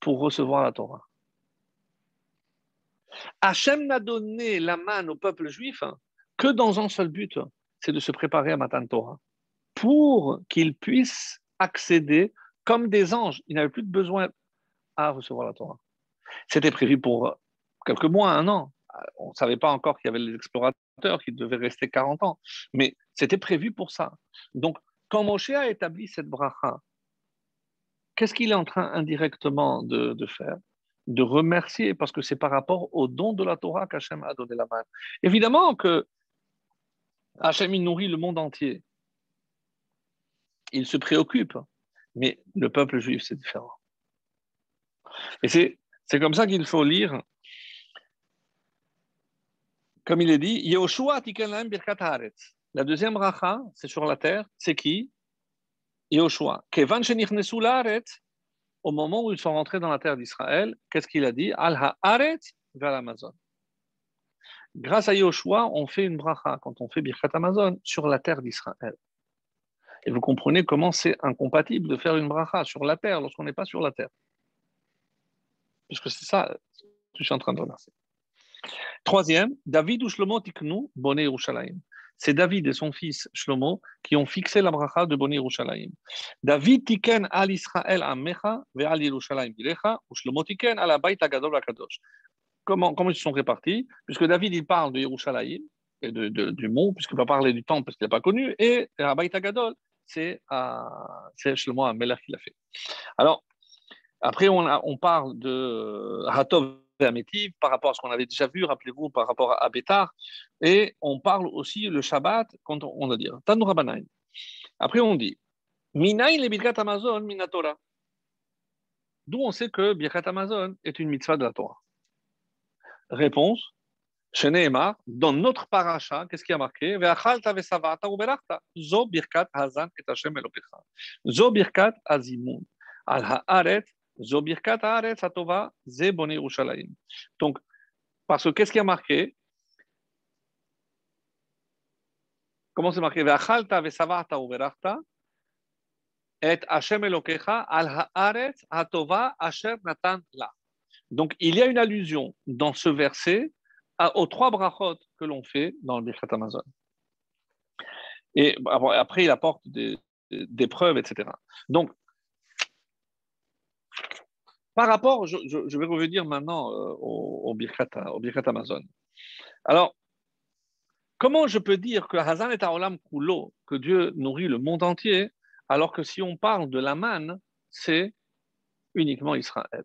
S1: pour recevoir la Torah. Hachem n'a donné la manne au peuple juif que dans un seul but, c'est de se préparer à Matan Torah pour qu'ils puissent accéder comme des anges. Ils n'avaient plus de besoin à recevoir la Torah. C'était prévu pour quelques mois, un an. On ne savait pas encore qu'il y avait les explorateurs qui devaient rester 40 ans, mais c'était prévu pour ça. Donc, quand Moshe a établi cette bracha, qu'est-ce qu'il est en train indirectement de, faire? De remercier, parce que c'est par rapport au don de la Torah qu'Hachem a donné la main. Évidemment que Hachem, nourrit le monde entier il se préoccupe. Mais le peuple juif, c'est différent. Et c'est comme ça qu'il faut lire. Comme il est dit, Yehoshua birkat La deuxième racha, c'est sur la terre. C'est qui? Kevan au moment où ils sont rentrés dans la terre d'Israël, qu'est-ce qu'il a dit? Al ha'aret vers l'Amazon. Grâce à Yoshua, on fait une bracha quand on fait Birkat Amazon sur la terre d'Israël. Et vous comprenez comment c'est incompatible de faire une bracha sur la terre lorsqu'on n'est pas sur la terre. Puisque c'est ça que je suis en train de remercier. Troisième, David ou Shlomo tiknu boné Yerushalayim. C'est David et son fils Shlomo qui ont fixé la bracha de boné Yerushalayim. David tiken al Israël amecha ve al Yerushalayim bilecha ou Shlomo tiken al abayt agadol akadosh. Comment, comment ils se sont répartis? Puisque David, il parle de Yerushalayim, et de, du mont, puisqu'il va parler du temple parce qu'il n'a pas connu, et Abayt Agadol, c'est Shlomo Amelach qui l'a fait. Alors, après, on, on parle de Hatov Amétiv par rapport à ce qu'on avait déjà vu, rappelez-vous, par rapport à Bétar, et on parle aussi le Shabbat, quand on, va dire Tanoura Après, on dit Minaï le Birkat Amazon, Minatora. D'où on sait que Birkat Amazon est une mitzvah de la Torah. Réponse chez Nehemar, dans notre paracha, qu'est-ce qui a marqué? Zo birkat hazan et Hashem. Zo birkat azimun. Al haaret, Donc, parce que qu'est-ce qui a marqué? Comment c'est marqué? Donc, il y a une allusion dans ce verset aux trois brachot que l'on fait dans le Birkat Amazon. Et après, il apporte des, preuves, etc. Donc, par rapport, je, vais revenir maintenant euh, au, au Birkat Amazon. Alors, comment je peux dire que Hazan est Olam Kulo, que Dieu nourrit le monde entier, alors que si on parle de la c'est uniquement Israël?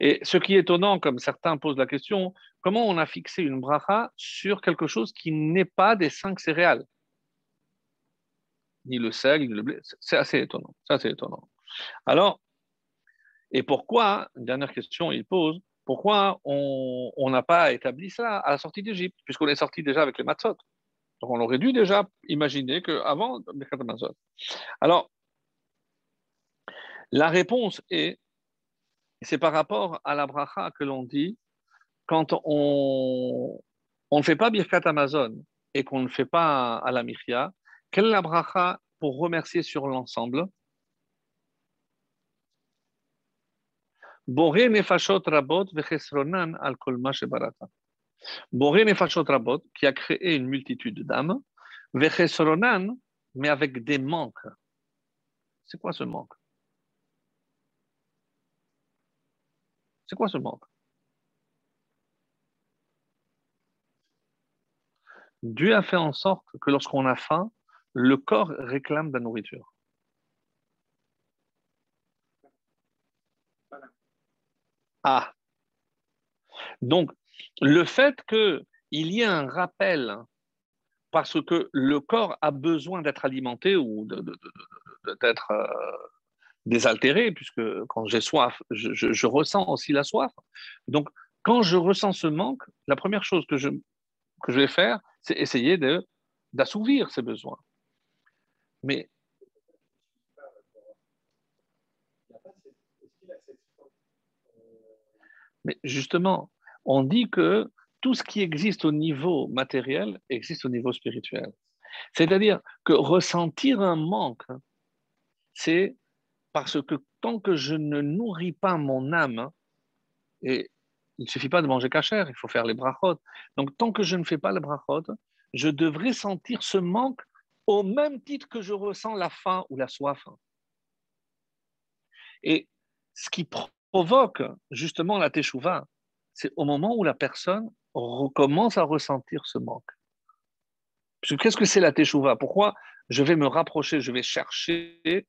S1: Et ce qui est étonnant, comme certains posent la question, comment on a fixé une bracha sur quelque chose qui n'est pas des cinq céréales? Ni le sel, ni le blé. C'est assez étonnant. C'est assez étonnant. Alors, et pourquoi, une dernière question, il pose, pourquoi on n'a pas établi ça à la sortie d'Égypte, puisqu'on est sorti déjà avec les matzot. Donc on aurait dû déjà imaginer qu'avant, alors, la réponse est c'est par rapport à la bracha que l'on dit quand on, on ne fait pas Birkat Amazon et qu'on ne fait pas à la Michia, quelle est la bracha pour remercier sur l'ensemble? Boré nefashot rabot vechesronan al kolma shebarata. Boré nefashot rabot, qui a créé une multitude d'âmes, vechesronan, mais avec des manques. C'est quoi ce manque C'est quoi ce manque Dieu a fait en sorte que lorsqu'on a faim, le corps réclame de la nourriture. Ah. Donc, le fait qu'il y ait un rappel, parce que le corps a besoin d'être alimenté ou d'être euh, désaltéré, puisque quand j'ai soif, je, ressens aussi la soif. Donc, quand je ressens ce manque, la première chose que je, que je vais faire, c'est essayer d'assouvir ces besoins. Mais Mais justement, on dit que tout ce qui existe au niveau matériel existe au niveau spirituel. C'est-à-dire que ressentir un manque, c'est parce que tant que je ne nourris pas mon âme, et il ne suffit pas de manger cachère, il faut faire les brachot. Donc tant que je ne fais pas les brachot, je devrais sentir ce manque au même titre que je ressens la faim ou la soif. Et ce qui provoque justement la teshuva, c'est au moment où la personne recommence à ressentir ce manque. Qu'est-ce que c'est la teshuva? Pourquoi je vais me rapprocher, je vais chercher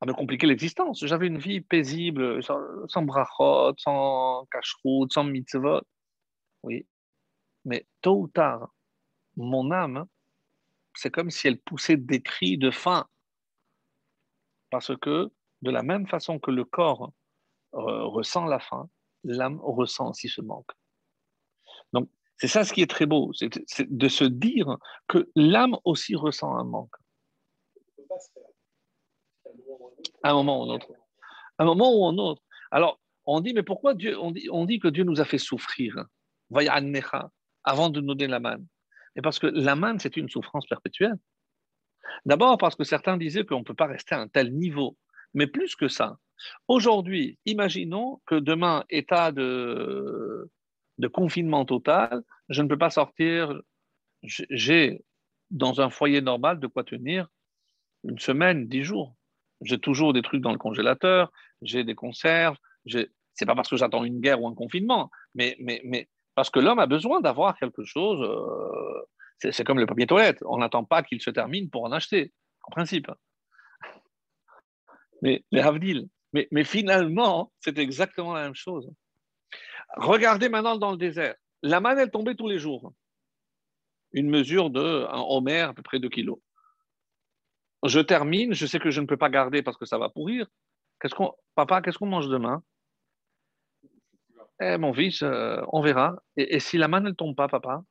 S1: à me compliquer l'existence? J'avais une vie paisible, sans, brachot, sans cacheroute, sans mitzvot. Oui. Mais tôt ou tard, mon âme, c'est comme si elle poussait des cris de faim. Parce que de la même façon que le corps ressent la faim, l'âme ressent aussi ce manque. Donc, c'est ça ce qui est très beau, c'est de se dire que l'âme aussi ressent un manque un moment ou un autre. un moment ou autre. Alors, on dit, mais pourquoi Dieu, on dit, on dit que Dieu nous a fait souffrir avant de nous donner la manne? Et parce que la manne, c'est une souffrance perpétuelle. D'abord parce que certains disaient qu'on ne peut pas rester à un tel niveau. Mais plus que ça, aujourd'hui, imaginons que demain, état de, confinement total, je ne peux pas sortir, j'ai dans un foyer normal de quoi tenir une semaine, dix jours. J'ai toujours des trucs dans le congélateur, j'ai des conserves. C'est pas parce que j'attends une guerre ou un confinement, mais, mais, mais parce que l'homme a besoin d'avoir quelque chose. Euh, c'est comme le papier toilette. On n'attend pas qu'il se termine pour en acheter, en principe. Mais les Havdil. Mais, finalement, c'est exactement la même chose. Regardez maintenant dans le désert. La manne, elle tombait tous les jours. Une mesure de un homer, à peu près 2 kilos. Je termine, je sais que je ne peux pas garder parce que ça va pourrir. Papa, qu'est-ce qu'on mange demain? Eh, Mon fils, euh, on verra. Et, si la manne ne tombe pas, papa,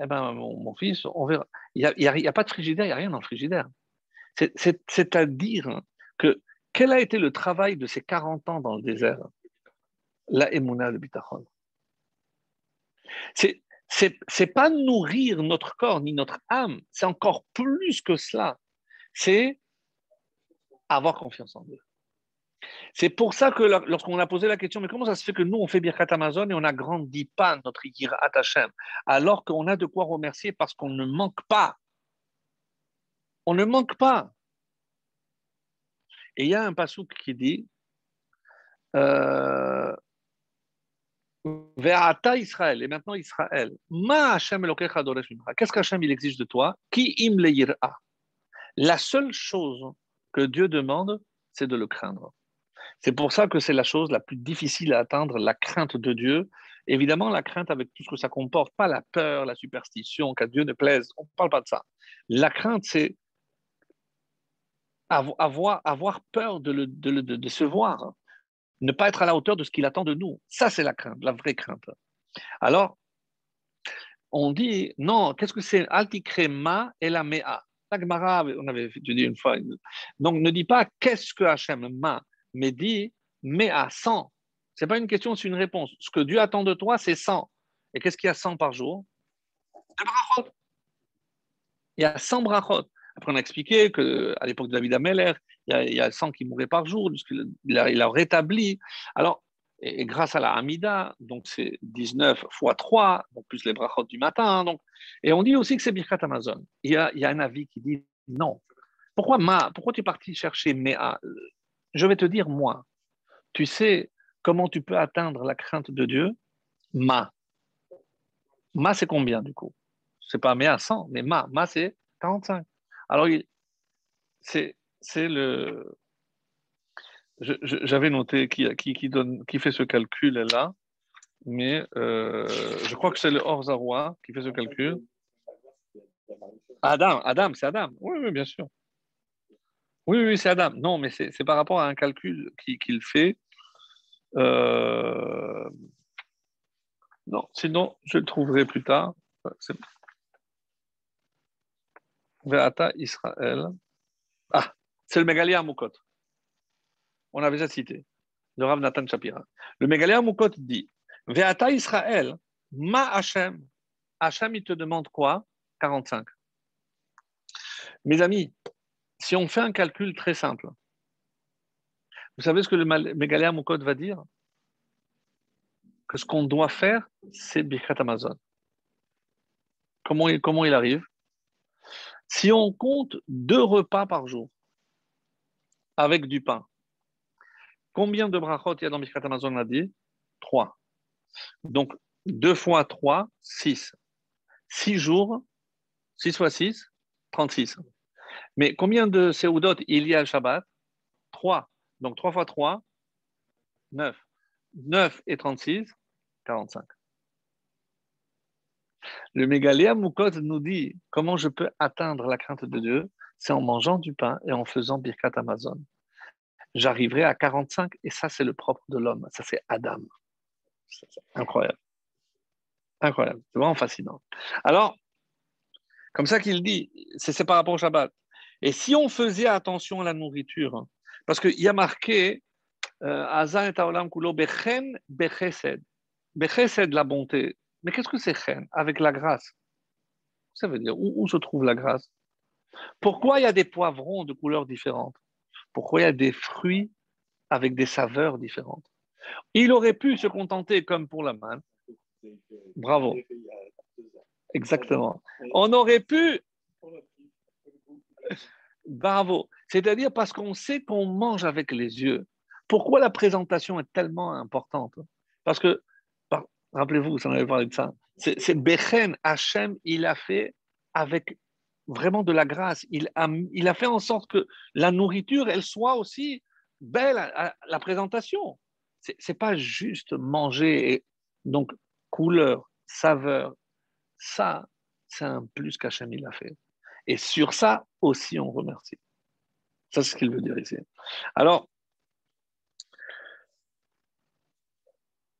S1: eh ben, mon, fils, on verra. Il n'y a, a, pas de frigidaire, il n'y a rien dans le frigidaire. C'est-à-dire que quel a été le travail de ces 40 ans dans le désert? La émouna de Bitachon. C'est, c'est pas nourrir notre corps ni notre âme, c'est encore plus que cela c'est avoir confiance en Dieu. C'est pour ça que lorsqu'on a posé la question, mais comment ça se fait que nous, on fait Birkat Amazon et on a grandi pas notre Yirat Hashem, alors qu'on a de quoi remercier parce qu'on ne manque pas? On ne manque pas. Et il y a un pasouk qui dit euh, Israël, et maintenant Israël, Ma Hashem Qu'est-ce qu'Hashem il exige de toi? Qui im la seule chose que Dieu demande, c'est de le craindre. C'est pour ça que c'est la chose la plus difficile à atteindre, la crainte de Dieu. Évidemment, la crainte avec tout ce que ça comporte, pas la peur, la superstition, qu'à Dieu ne plaise, on ne parle pas de ça. La crainte, c'est avoir, avoir peur de, le, de, se voir, ne pas être à la hauteur de ce qu'il attend de nous. Ça, c'est la crainte, la vraie crainte. Alors, on dit, non, qu'est-ce que c'est? Altikrema et la mea. La on avait étudié une fois. Donc, ne dis pas qu'est-ce que Hachem m'a, mais dis à 100. Ce n'est pas une question, c'est une réponse. Ce que Dieu attend de toi, c'est 100. Et qu'est-ce qu'il y a 100 par jour? Il y a 100 brachot. Après, on a expliqué qu'à l'époque de David Ameller, il y, a, 100 qui mouraient par jour, il a, il a rétabli. Alors, et, grâce à la Hamida, donc c'est 19 fois 3, donc plus les brachot du matin. Donc, et on dit aussi que c'est Birkat Amazon. Il y, a, il y a un avis qui dit non. Pourquoi ma Pourquoi tu es parti chercher Mea Je vais te dire moi. Tu sais comment tu peux atteindre la crainte de Dieu? Ma. Ma, c'est combien du coup? C'est pas Mea 100, mais Ma. Ma, c'est 45. Alors, c'est le, j'avais noté qui, qui, qui, qui fait ce calcul-là, mais euh, je crois que c'est le Orzarois qui fait ce calcul. Adam, Adam, c'est Adam. Oui, oui, bien sûr. Oui, oui, c'est Adam. Non, mais c'est par rapport à un calcul qu'il fait. Euh, non, sinon, je le trouverai plus tard. Veata Israël. Ah, c'est le Mégalia Moukot on avait déjà cité, le Rav Nathan Shapira. Le Mégaléa Moukot dit Veata Israël, ma Hachem. Hachem, il te demande quoi? 45. Mes amis, si on fait un calcul très simple, vous savez ce que le Mégaléa Moukot va dire? Que ce qu'on doit faire, c'est Birkat Amazon. Comment comment il arrive? Si on compte deux repas par jour avec du pain, Combien de brachot il y a dans Mishkat Amazon, on a dit? Trois. Donc, deux fois trois, six. Six jours, six fois six, trente-six. Mais combien de Seudot il y a le Shabbat? Trois. Donc, trois fois trois, neuf. Neuf et trente-six, quarante-cinq. Le Mégaléa Moukot nous dit comment je peux atteindre la crainte de Dieu, c'est en mangeant du pain et en faisant Birkat Amazon j'arriverai à 45 et ça, c'est le propre de l'homme. Ça, c'est Adam. incroyable. Incroyable. C'est vraiment fascinant. Alors, comme ça qu'il dit, c'est par rapport au Shabbat. Et si on faisait attention à la nourriture, hein, parce qu'il y a marqué euh, Aza et Kulo, Bechen, Bechesed. Bechesed, la bonté. Mais qu'est-ce que c'est Chen Avec la grâce? Ça veut dire? Où, où se trouve la grâce? Pourquoi il y a des poivrons de couleurs différentes? Pourquoi il y a des fruits avec des saveurs différentes? Il aurait pu se contenter comme pour la main. Bravo. Exactement. On aurait pu. Bravo. C'est-à-dire parce qu'on sait qu'on mange avec les yeux. Pourquoi la présentation est tellement importante? Parce que, rappelez-vous, vous en avez parlé de ça, c'est Bechen, Hachem, il a fait avec vraiment de la grâce. Il a, fait en sorte que la nourriture, elle soit aussi belle à, la présentation. Ce n'est pas juste manger. Donc, couleur, saveur, ça, c'est un plus qu'Hachem il a fait. Et sur ça aussi, on remercie. Ça, c'est ce qu'il veut dire ici. Alors,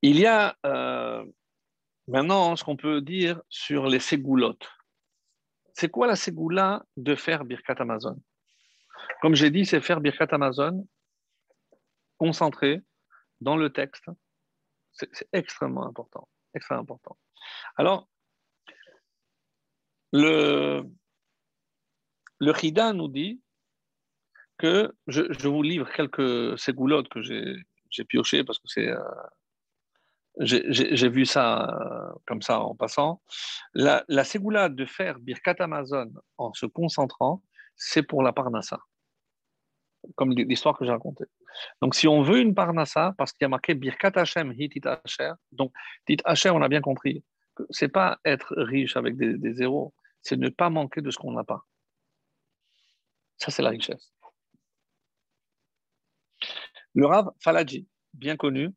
S1: il y a euh, maintenant ce qu'on peut dire sur les ségoulottes. C'est quoi la ségoula de faire Birkat Amazon? Comme j'ai dit, c'est faire Birkat Amazon concentré dans le texte. C'est extrêmement important. Extrêmement important. Alors, le, le Chida nous dit que je, vous livre quelques ségoulottes que j'ai piochées parce que c'est. Euh, j'ai vu ça euh, comme ça en passant. La, la ségoula de faire Birkat Amazon en se concentrant, c'est pour la Parnassa, comme l'histoire que j'ai racontée. Donc, si on veut une Parnassa, parce qu'il y a marqué Birkat Hashem, Hitit Asher, donc Tit Asher, on a bien compris, c'est pas être riche avec des, des zéros, c'est ne pas manquer de ce qu'on n'a pas. Ça, c'est la richesse. Le Rav Falaji, bien connu,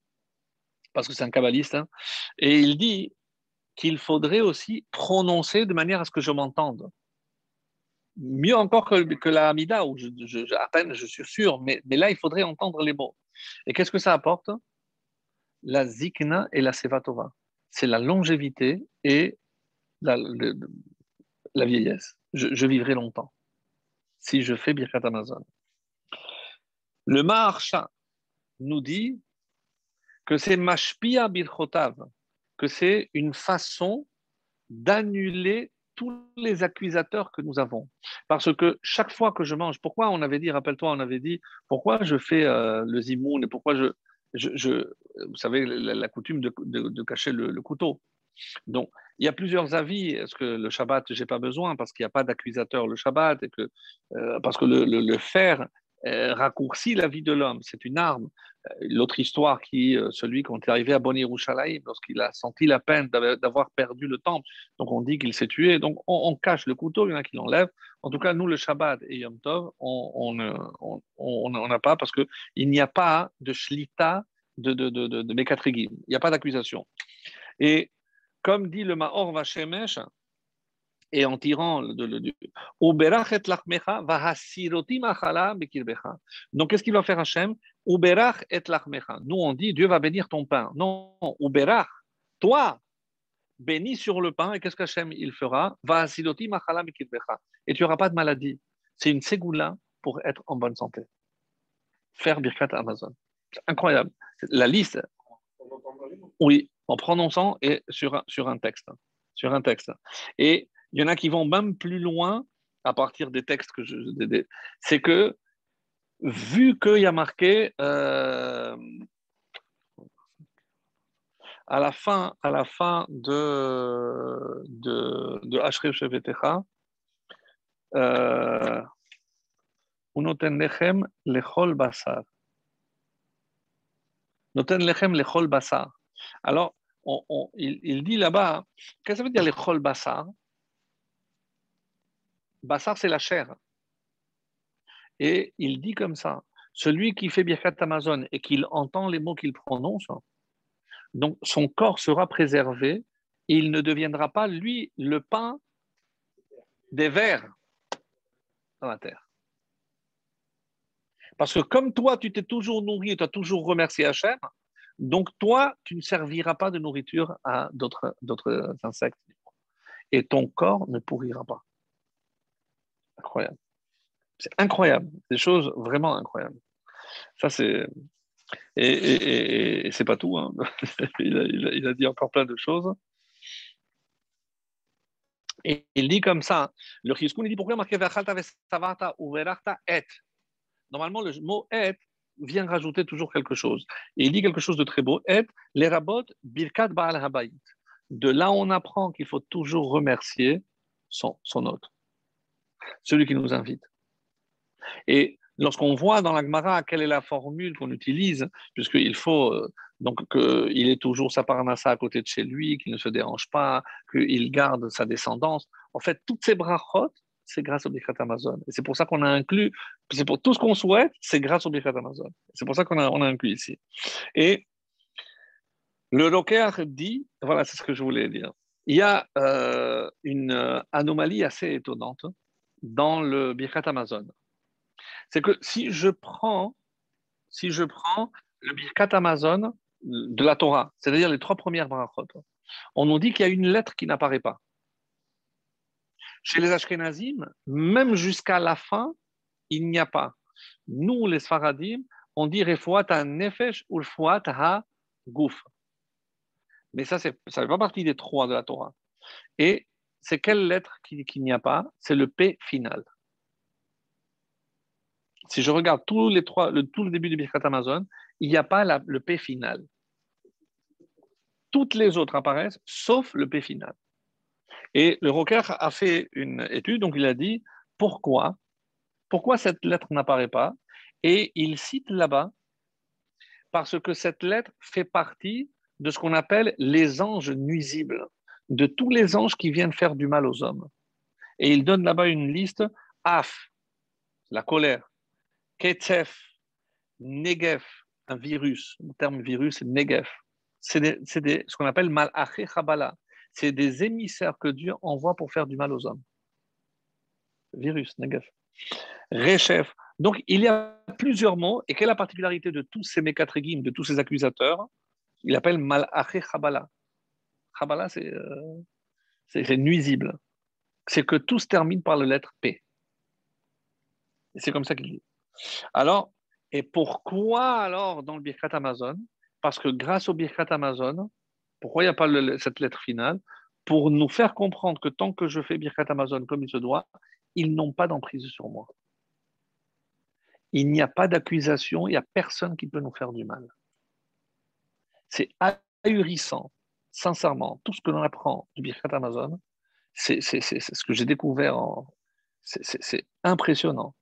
S1: parce que c'est un kabbaliste, hein, et il dit qu'il faudrait aussi prononcer de manière à ce que je m'entende. Mieux encore que, la Hamida, où je, à peine je suis sûr, mais, là, il faudrait entendre les mots. Et qu'est-ce que ça apporte? La zikna et la sevatova. C'est la longévité et la, vieillesse. Je, vivrai longtemps si je fais Birkat Amazon. Le Maharsha nous dit que c'est Mashpia Birchotav, que c'est une façon d'annuler tous les accusateurs que nous avons. Parce que chaque fois que je mange, pourquoi on avait dit, rappelle-toi, on avait dit, pourquoi je fais euh, le zimoun et pourquoi je, vous savez, la, coutume de, cacher le, couteau. Donc, il y a plusieurs avis. Est-ce que le Shabbat, j'ai pas besoin parce qu'il n'y a pas d'accusateur le Shabbat et que euh, parce que le, le fer euh, raccourcit la vie de l'homme. C'est une arme. Euh, l'autre histoire qui, euh, celui qui est arrivé à Boni Rouchalaïm, lorsqu'il a senti la peine d'avoir perdu le temple, donc on dit qu'il s'est tué. Donc on, cache le couteau, il y en a qui l'enlèvent. En tout cas, nous, le Shabbat et Yom Tov, on n'a pas parce qu'il n'y a pas de shlita de, de, de, de, Il n'y a pas d'accusation. Et comme dit le Maor Vashemesh, et en tirant de, de, donc qu'est-ce qu'il va faire Hachem et Nous on dit Dieu va bénir ton pain. Non, Uberach, toi, bénis sur le pain et qu'est-ce qu'Hachem il fera Et tu n'auras pas de maladie. C'est une ségoula pour être en bonne santé. Faire Birkat Amazon. C'est incroyable. La liste. Oui, en prononçant et sur, sur un texte. Sur un texte. Et il y en a qui vont même plus loin à partir des textes que je. C'est que, vu qu'il y a marqué. Euh, à la fin, à la fin de, de, de Ashrev Shevetecha, euh, Unoten lechem lechol basar. Noten lechem lechol basar. Alors, il, dit là-bas, qu'est-ce que ça veut dire lechol basar? Bassar, c'est la chair. Et il dit comme ça celui qui fait Birkat Amazon et qu'il entend les mots qu'il prononce, donc son corps sera préservé et il ne deviendra pas, lui, le pain des vers dans la terre. Parce que comme toi, tu t'es toujours nourri et tu as toujours remercié Hachem, donc toi, tu ne serviras pas de nourriture à d'autres insectes. Et ton corps ne pourrira pas. Incroyable. C'est incroyable. Des choses vraiment incroyables. Ça, c'est. Et, et, c'est pas tout. Hein. il, a, dit encore plein de choses. Et il dit comme ça, le Chiskoun, il dit pourquoi marqué Savata et? Normalement, le mot et vient rajouter toujours quelque chose. Et il dit quelque chose de très beau. Et les birkat ba'al habayit. De là, on apprend qu'il faut toujours remercier son, son celui qui nous invite. Et lorsqu'on voit dans la Gemara quelle est la formule qu'on utilise, puisqu'il faut euh, donc qu'il ait toujours sa parnassa à côté de chez lui, qu'il ne se dérange pas, qu'il garde sa descendance. En fait, toutes ces brachot, c'est grâce au Birkat Amazon. Et c'est pour ça qu'on a inclus, c'est pour tout ce qu'on souhaite, c'est grâce au Birkat Amazon. C'est pour ça qu'on a, on a inclus ici. Et le Roker dit, voilà, c'est ce que je voulais dire. Il y a euh, une anomalie assez étonnante dans le Birkat Amazon c'est que si je prends, si je prends le Birkat Amazon de la Torah, c'est-à-dire les trois premières brachot, on nous dit qu'il y a une lettre qui n'apparaît pas. Chez les Ashkenazim, même jusqu'à la fin, il n'y a pas. Nous, les Sfaradim, on dit Refuat ha nefesh ou Refuat ha gouf. Mais ça, ça ne fait pas partie des trois de la Torah. Et c'est quelle lettre qu'il n'y a pas? C'est le P final. Si je regarde tout le début du Birkat Amazon, il n'y a pas le P final. Toutes les autres apparaissent, sauf le P final. Et le Rocker a fait une étude, donc il a dit pourquoi, pourquoi cette lettre n'apparaît pas, et il cite là-bas parce que cette lettre fait partie de ce qu'on appelle les anges nuisibles, de tous les anges qui viennent faire du mal aux hommes. Et il donne là-bas une liste Af, la colère, Ketef, Negef, un virus, le terme virus, Negef. C'est ce qu'on appelle Malaché Chabala. C'est des émissaires que Dieu envoie pour faire du mal aux hommes. Virus, Negef. Rechef. Donc, il y a plusieurs mots. Et quelle est la particularité de tous ces mécatrégim, de tous ces accusateurs? Il appelle Malaché Chabala. Chabala, euh, c'est nuisible. C'est que tout se termine par la lettre P. Et c'est comme ça qu'il dit. Alors, et pourquoi alors dans le Birkat Amazon? Parce que grâce au Birkat Amazon, pourquoi il n'y a pas cette lettre finale? Pour nous faire comprendre que tant que je fais Birkat Amazon comme il se doit, ils n'ont pas d'emprise sur moi. Il n'y a pas d'accusation, il n'y a personne qui peut nous faire du mal. C'est ahurissant, sincèrement, tout ce que l'on apprend du Birkat Amazon, c'est ce que j'ai découvert, c'est impressionnant.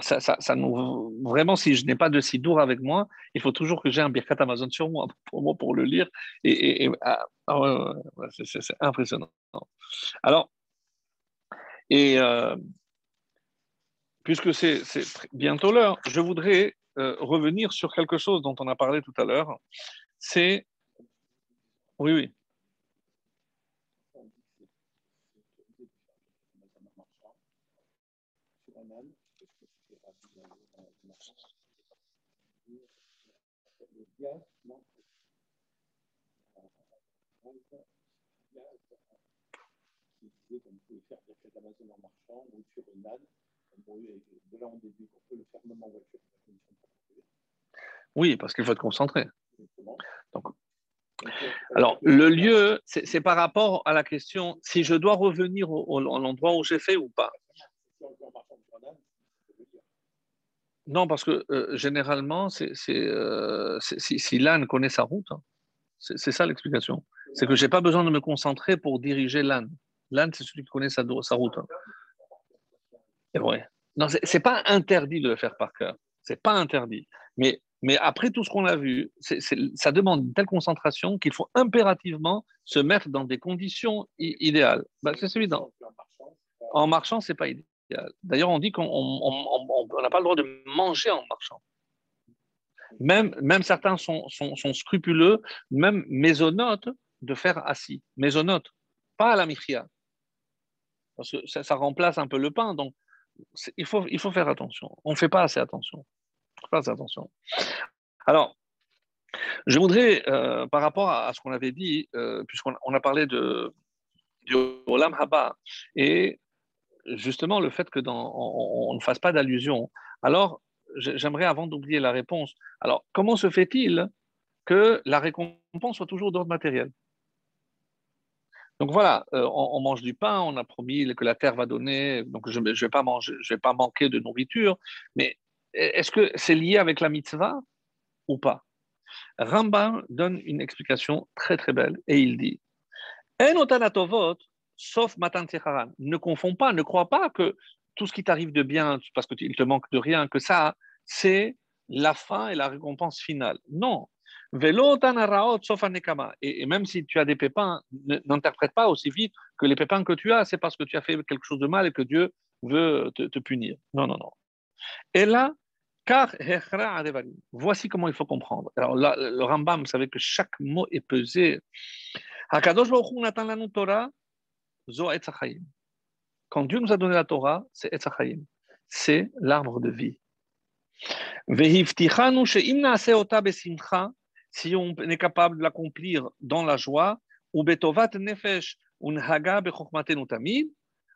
S1: Ça, ça, nous, vraiment, si je n'ai pas de Sidour avec moi, il faut toujours que j'ai un Birkat Amazon sur moi pour, moi, pour le lire. Et, ah, ah c'est impressionnant. Alors, et euh, puisque c'est bientôt l'heure, je voudrais euh, revenir sur quelque chose dont on a parlé tout à l'heure. C'est. Oui, oui. Oui, parce qu'il faut être concentré. Donc, alors, le lieu, c'est par rapport à la question si je dois revenir au, à l'endroit où j'ai fait ou pas? Non, parce que euh, généralement, c'est, euh, si, l'âne connaît sa route, hein, c'est, ça l'explication. C'est que je n'ai pas besoin de me concentrer pour diriger l'âne. L'âne, c'est celui qui connaît sa, route. Hein. C'est vrai. Non, c'est, n'est pas interdit de le faire par cœur. C'est pas interdit. Mais, mais après tout ce qu'on a vu, ça demande une telle concentration qu'il faut impérativement se mettre dans des conditions idéales. Ben, c'est évident. En marchant, c'est pas idéal. D'ailleurs, on dit qu'on n'a pas le droit de manger en marchant. Même, même certains sont, sont, scrupuleux, même mésonotes, de faire assis. Mésonotes, pas à la michia. Parce que ça, remplace un peu le pain. Donc, il faut, il faut faire attention. On ne fait pas assez attention. Pas attention. Alors, je voudrais, euh, par rapport à, ce qu'on avait dit, euh, puisqu'on on a parlé de, du Olam Haba, et justement le fait que on, ne fasse pas d'allusion. Alors, j'aimerais avant d'oublier la réponse. Alors, comment se fait-il que la récompense soit toujours d'ordre matériel? Donc voilà, euh, on, mange du pain, on a promis que la terre va donner, donc je ne vais, pas pas manquer de nourriture, mais est-ce que c'est lié avec la mitzvah ou pas? Rambam donne une explication très très belle et il dit sauf matan Ne confonds pas, ne crois pas que tout ce qui t'arrive de bien, parce qu'il te manque de rien, que ça, c'est la fin et la récompense finale. Non, et, même si tu as des pépins, n'interprète pas aussi vite que les pépins que tu as, c'est parce que tu as fait quelque chose de mal et que Dieu veut te, punir. Non, non, non. Et là, car voici comment il faut comprendre. Alors là, le Rambam, vous savez que chaque mot est pesé. Quand Dieu nous a donné la Torah, c'est Etzachayim. C'est l'arbre de vie si on est capable de l'accomplir dans la joie, ou betovat nefesh unhaga bechokmatenu tamid,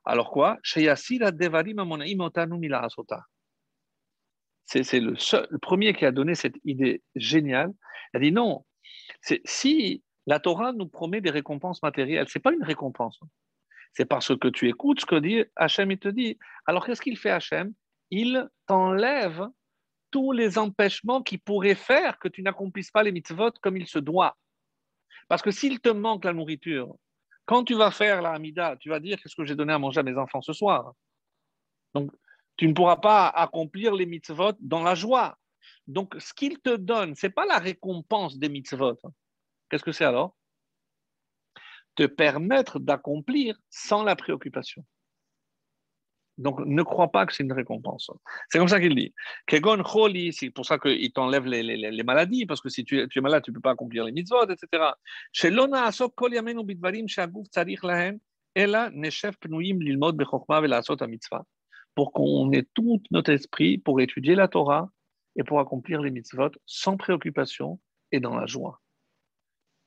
S1: alors quoi? C'est le, le premier qui a donné cette idée géniale. Il a dit non, si la Torah nous promet des récompenses matérielles, ce n'est pas une récompense. C'est parce que tu écoutes ce que dit Hachem, il te dit. Alors qu'est-ce qu'il fait Hachem? Il t'enlève tous les empêchements qui pourraient faire que tu n'accomplisses pas les mitzvot comme il se doit. Parce que s'il te manque la nourriture, quand tu vas faire la Hamida, tu vas dire qu'est-ce que j'ai donné à manger à mes enfants ce soir? Donc, tu ne pourras pas accomplir les mitzvot dans la joie. Donc, ce qu'il te donne, ce n'est pas la récompense des mitzvot. Qu'est-ce que c'est alors? Te permettre d'accomplir sans la préoccupation. Donc, ne crois pas que c'est une récompense. C'est comme ça qu'il dit. C'est pour ça qu'il t'enlève les, les, les, maladies, parce que si tu, tu es malade, tu ne peux pas accomplir les mitzvot, etc. Pour qu'on ait tout notre esprit pour étudier la Torah et pour accomplir les mitzvot sans préoccupation et dans la joie.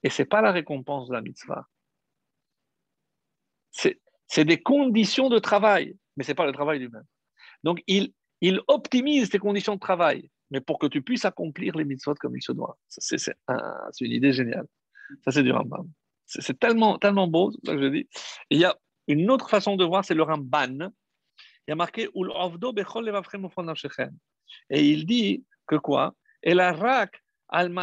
S1: Et ce n'est pas la récompense de la mitzvah. C'est des conditions de travail mais ce n'est pas le travail lui-même. Donc, il, il optimise tes conditions de travail, mais pour que tu puisses accomplir les mitzvot comme il se doit. C'est une idée géniale. Ça, c'est du Rambam. C'est tellement, tellement beau, c'est que je dis. il y a une autre façon de voir, c'est le Ramban. Il y a marqué Et il dit que quoi? Al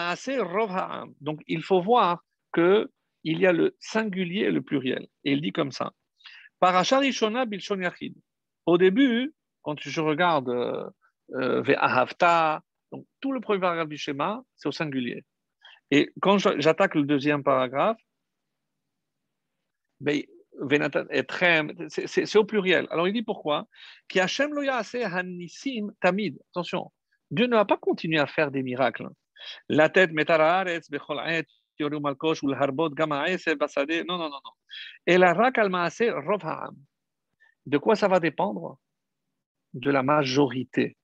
S1: Donc, il faut voir qu'il y a le singulier et le pluriel. Et il dit comme ça. Au début, quand je regarde euh, euh donc tout le premier paragraphe du schéma, c'est au singulier. Et quand j'attaque le deuxième paragraphe, c'est au pluriel. Alors il dit pourquoi? Attention, Dieu ne va pas continuer à faire des miracles. La tête, non, non, non, non. Et la De quoi ça va dépendre? De la majorité.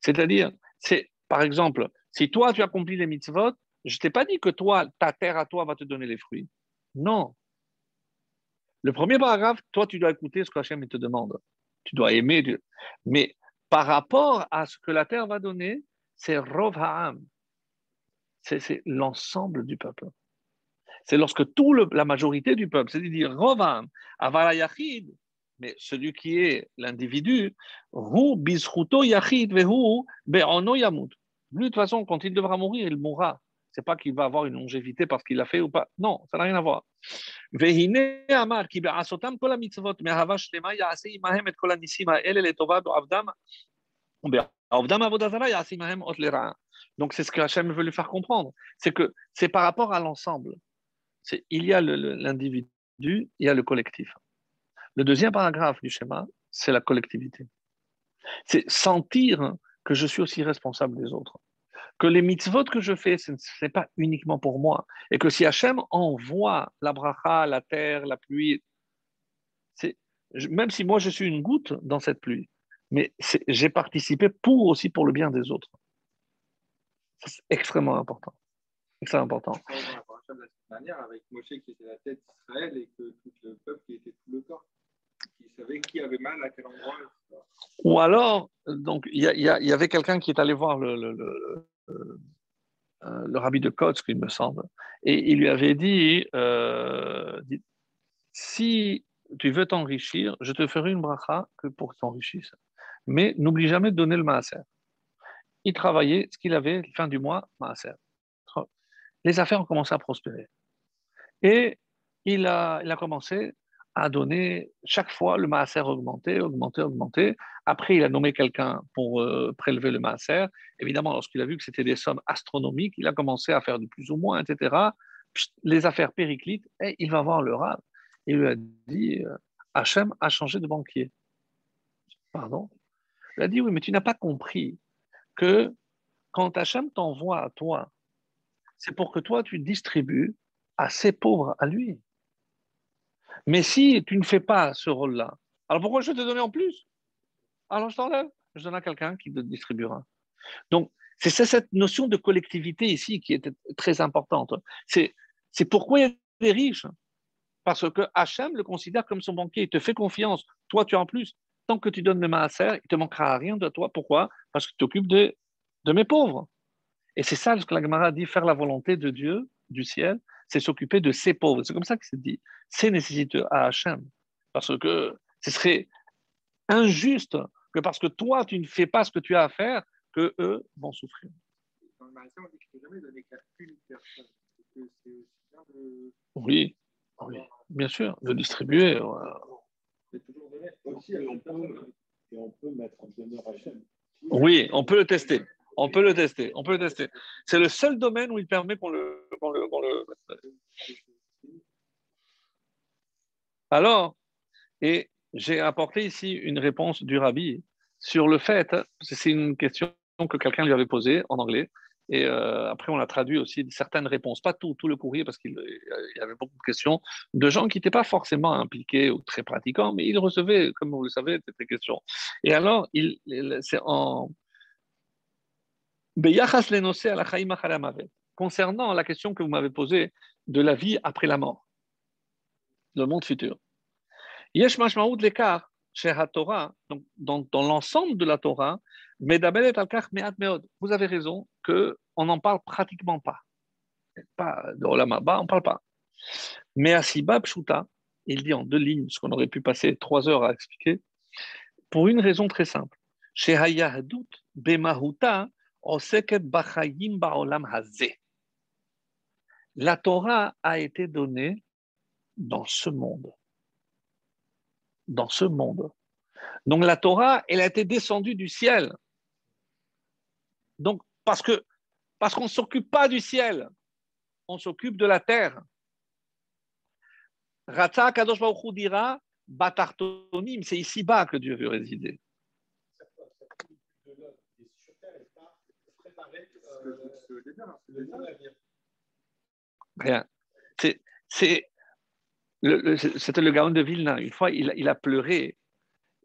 S1: C'est-à-dire, c'est, par exemple, si toi tu accomplis les mitzvot, je ne t'ai pas dit que toi, ta terre à toi va te donner les fruits. Non. Le premier paragraphe, toi, tu dois écouter ce qu'Hachem te demande. Tu dois aimer Dieu. Mais par rapport à ce que la terre va donner, c'est Rov c'est l'ensemble du peuple. C'est lorsque tout la majorité du peuple, c'est-à-dire Rovam, Yachid, mais celui qui est l'individu, Hu Bizruto Yachid Vehu de toute façon, quand il devra mourir, il mourra. C'est pas qu'il va avoir une longévité parce qu'il l'a fait ou pas. Non, ça n'a rien à voir. Vehine Amar mitzvot Donc, c'est ce que Hachem veut lui faire comprendre. C'est que c'est par rapport à l'ensemble. Il y a l'individu, il y a le collectif. Le deuxième paragraphe du schéma, c'est la collectivité. C'est sentir que je suis aussi responsable des autres. Que les mitzvot que je fais, ce n'est pas uniquement pour moi. Et que si Hachem envoie la bracha, la terre, la pluie, même si moi je suis une goutte dans cette pluie, mais j'ai participé pour aussi pour le bien des autres. C'est extrêmement important. Extrêmement important.
S2: Manière avec Moshe qui était la tête d'Israël et que tout le peuple qui était tout le corps, qui savait qui avait mal à quel endroit.
S1: Ou alors, donc, il y, avait quelqu'un qui est allé voir le, le, euh, rabbi de Kotsk, il me semble, et il lui avait dit, euh, si tu veux t'enrichir, je te ferai une bracha que pour t'enrichisses. Mais n'oublie jamais de donner le maaser. Il travaillait ce qu'il avait, fin du mois, maaser. Les affaires ont commencé à prospérer. Et il a, commencé a donné chaque fois le maaser augmenté, augmenté, augmenté. Après, il a nommé quelqu'un pour euh, prélever le maaser. Évidemment, lorsqu'il a vu que c'était des sommes astronomiques, il a commencé à faire du plus ou moins, etc. les affaires périclites, et il va voir le rab. Il lui a dit euh, Hachem a changé de banquier. Pardon? Il a dit Oui, mais tu n'as pas compris que quand Hachem t'envoie à toi, c'est pour que toi tu distribues à ses pauvres à lui. Mais si tu ne fais pas ce rôle-là, alors pourquoi je vais te donner en plus? Alors je t'enlève, je donne à quelqu'un qui te distribuera. Donc, c'est cette notion de collectivité ici qui est très importante. C'est pourquoi il y a des riches. Parce que Hachem le considère comme son banquier, il te fait confiance. Toi, tu en plus. Tant que tu donnes le maaser, il ne te manquera rien de toi. Pourquoi? Parce que tu t'occupes de, de mes pauvres. Et c'est ça ce que la Gemara dit, faire la volonté de Dieu, du ciel, c'est s'occuper de ses pauvres. C'est comme ça que c'est dit. C'est nécessiteux à Hachem. Parce que ce serait injuste que parce que toi, tu ne fais pas ce que tu as à faire, que eux vont souffrir. Oui, oui, bien sûr, de distribuer. Oui, on peut le tester. On peut le tester. On peut le tester. C'est le seul domaine où il permet qu'on le, le, Alors, et j'ai apporté ici une réponse du rabbi sur le fait, c'est une question que quelqu'un lui avait posée en anglais, et euh, après on a traduit aussi certaines réponses, pas tout, tout le courrier, parce qu'il y avait beaucoup de questions de gens qui n'étaient pas forcément impliqués ou très pratiquants, mais ils recevaient, comme vous le savez, ces questions. Et alors, il, c'est en, Concernant la question que vous m'avez posée de la vie après la mort, le monde futur. Yesh l'écart chez Torah, donc dans, l'ensemble de la Torah, vous avez raison qu'on n'en parle pratiquement pas. Pas de Olam on n'en parle pas. Mais à Sibab Shuta, il dit en deux lignes, ce qu'on aurait pu passer trois heures à expliquer, pour une raison très simple. Chez Bemahuta, la Torah a été donnée dans ce monde. Dans ce monde. Donc la Torah, elle a été descendue du ciel. Donc parce que parce qu'on ne s'occupe pas du ciel, on s'occupe de la terre. Ratza Kadosh Baruch dira Batartonim, c'est ici-bas que Dieu veut résider. Rien. C'est, c'était le, Gaon de Vilna. Une fois, il, a pleuré.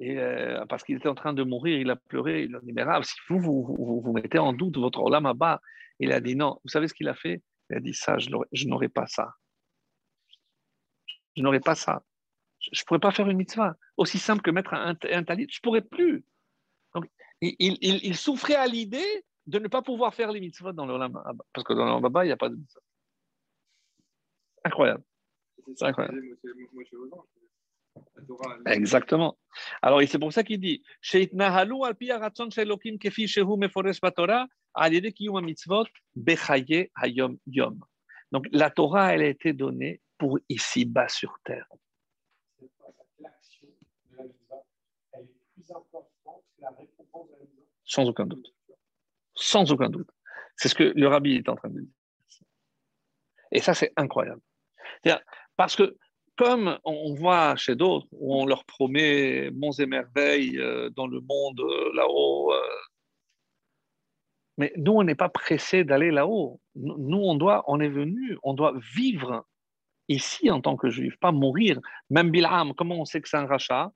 S1: Et, euh, parce qu'il était en train de mourir, il a pleuré. Il a dit Mais si vous vous, vous mettez en doute votre Olam bas, il a dit Non. Vous savez ce qu'il a fait? Il a dit Ça, je n'aurai pas ça. Je n'aurai pas ça. Je ne pourrais pas faire une mitzvah. Aussi simple que mettre un, un talit, je ne pourrais plus. Donc, il, il, il souffrait à l'idée de ne pas pouvoir faire les mitzvot dans le Parce que dans le Baba, il n'y a pas de mitzvot. Incroyable. C'est incroyable. Exactement. Alors, c'est pour ça qu'il dit Donc, la Torah, elle a été donnée pour ici-bas sur terre. Sans aucun doute sans aucun doute. C'est ce que le rabbi est en train de dire. Et ça, c'est incroyable. Parce que, comme on voit chez d'autres, où on leur promet monts et merveilles euh, dans le monde euh, là-haut, euh, mais nous, on n'est pas pressé d'aller là-haut. Nous, on doit, on est venu, on doit vivre ici en tant que juif, pas mourir. Même Bilham, comment on sait que c'est un rachat?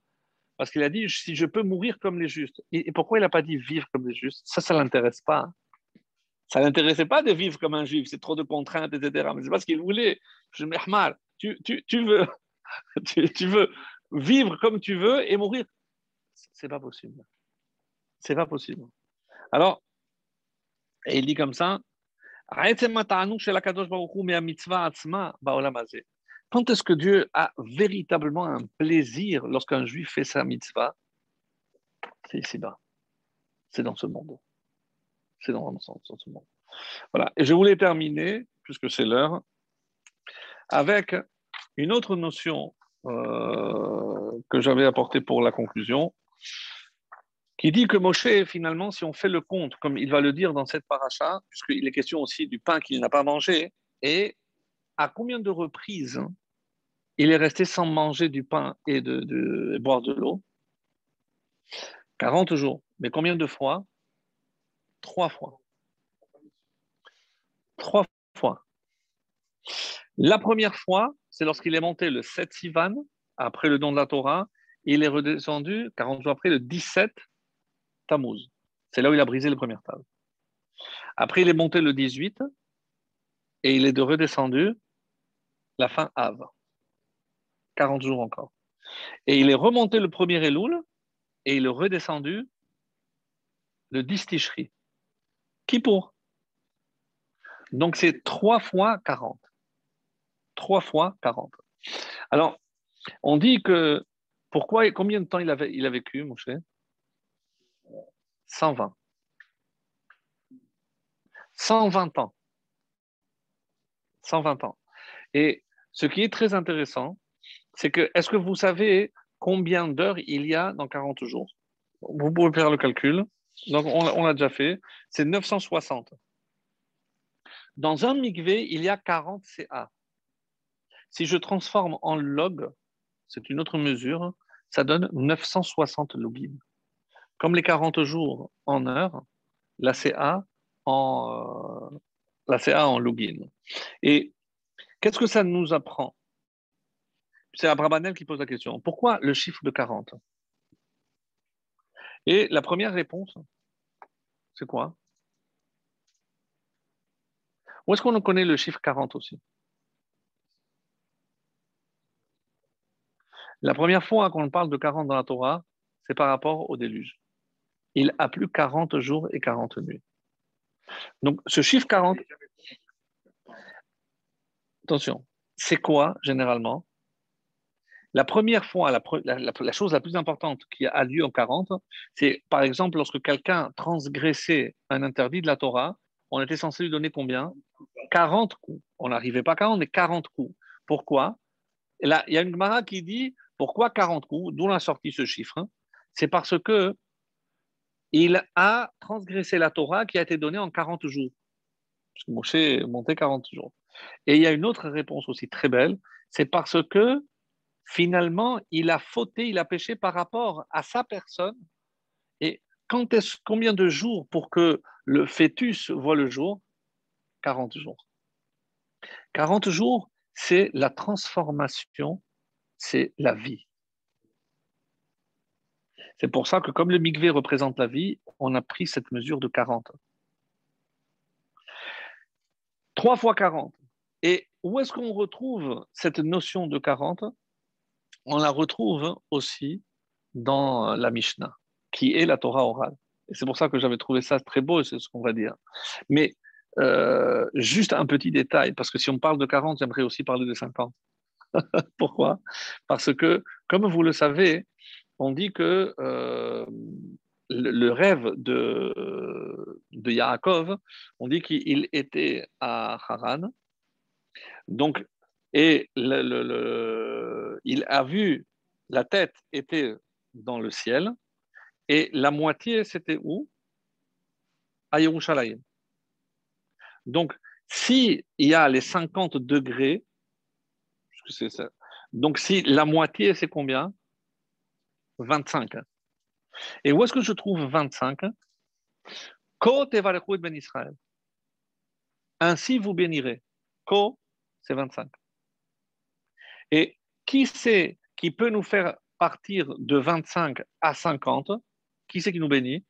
S1: Parce qu'il a dit, si je peux mourir comme les justes. Et pourquoi il n'a pas dit vivre comme les justes? Ça, ça ne l'intéresse pas. Ça ne l'intéressait pas de vivre comme un juif, c'est trop de contraintes, etc. Mais c'est pas ce qu'il voulait. Je mal. Tu, veux vivre comme tu veux et mourir. C'est pas possible. C'est pas possible. Alors, et il dit comme ça, quand est-ce que Dieu a véritablement un plaisir lorsqu'un juif fait sa mitzvah? C'est ici-bas. C'est dans ce monde. C'est dans, dans ce monde. Voilà. Et je voulais terminer, puisque c'est l'heure, avec une autre notion euh, que j'avais apportée pour la conclusion, qui dit que Moshe, finalement, si on fait le compte, comme il va le dire dans cette paracha, puisqu'il est question aussi du pain qu'il n'a pas mangé, et à combien de reprises il est resté sans manger du pain et de, boire de l'eau? 40 jours. Mais combien de fois? Trois fois. Trois fois. La première fois, c'est lorsqu'il est monté le 7 Sivan, après le don de la Torah, il est redescendu 40 jours après le 17 Tammuz. C'est là où il a brisé les premières tables. Après, il est monté le 18 et il est de redescendu la fin Av. 40 jours encore. Et il est remonté le premier Elul et il est redescendu le 10 Tishri. Qui pour? Donc c'est 3 fois 40. 3 fois 40. Alors, on dit que pourquoi, combien de temps il, a vécu, mon cher? 120. 120 ans. 120 ans. Et ce qui est très intéressant, c'est que, est-ce que vous savez combien d'heures il y a dans 40 jours? Vous pouvez faire le calcul. Donc, on, l'a déjà fait. C'est 960. Dans un mikvé, il y a 40 CA. Si je transforme en log, c'est une autre mesure, ça donne 960 logins comme les 40 jours en heure, la CA en, euh, la CA en login. Et qu'est-ce que ça nous apprend? C'est Abrabanel qui pose la question. Pourquoi le chiffre de 40 Et la première réponse, c'est quoi? Où est-ce qu'on connaît le chiffre 40 aussi? La première fois qu'on parle de 40 dans la Torah, c'est par rapport au déluge il a plus 40 jours et 40 nuits. Donc, ce chiffre 40, attention, c'est quoi généralement? La première fois, la, chose la plus importante qui a lieu en 40, c'est par exemple lorsque quelqu'un transgressait un interdit de la Torah, on était censé lui donner combien? 40 coups. On n'arrivait pas à 40, mais 40 coups. Pourquoi? Là, il y a une Gemara qui dit pourquoi 40 coups? D'où l'a sorti ce chiffre C'est parce que il a transgressé la Torah qui a été donnée en 40 jours. Parce que Moshe est monté 40 jours. Et il y a une autre réponse aussi très belle, c'est parce que finalement, il a fauté, il a péché par rapport à sa personne. Et combien de jours pour que le fœtus voit le jour? 40 jours. 40 jours, c'est la transformation, c'est la vie. C'est pour ça que comme le mikvé représente la vie, on a pris cette mesure de 40. 3 fois 40. Et où est-ce qu'on retrouve cette notion de 40 On la retrouve aussi dans la Mishnah, qui est la Torah orale. Et c'est pour ça que j'avais trouvé ça très beau, c'est ce qu'on va dire. Mais euh, juste un petit détail, parce que si on parle de 40, j'aimerais aussi parler de 50. Pourquoi? Parce que, comme vous le savez, on dit que euh, le, rêve de, de Yaakov, on dit qu'il était à Haran. Donc, et il a vu, la tête était dans le ciel, et la moitié, c'était où? À Yerushalayim. Donc, s'il y a les 50 degrés, donc si la moitié, c'est combien? 25. Et où est-ce que je trouve 25 Ko ben Israël. Ainsi vous bénirez. Ko, c'est 25. Et qui c'est qui peut nous faire partir de 25 à 50 Qui c'est qui nous bénit?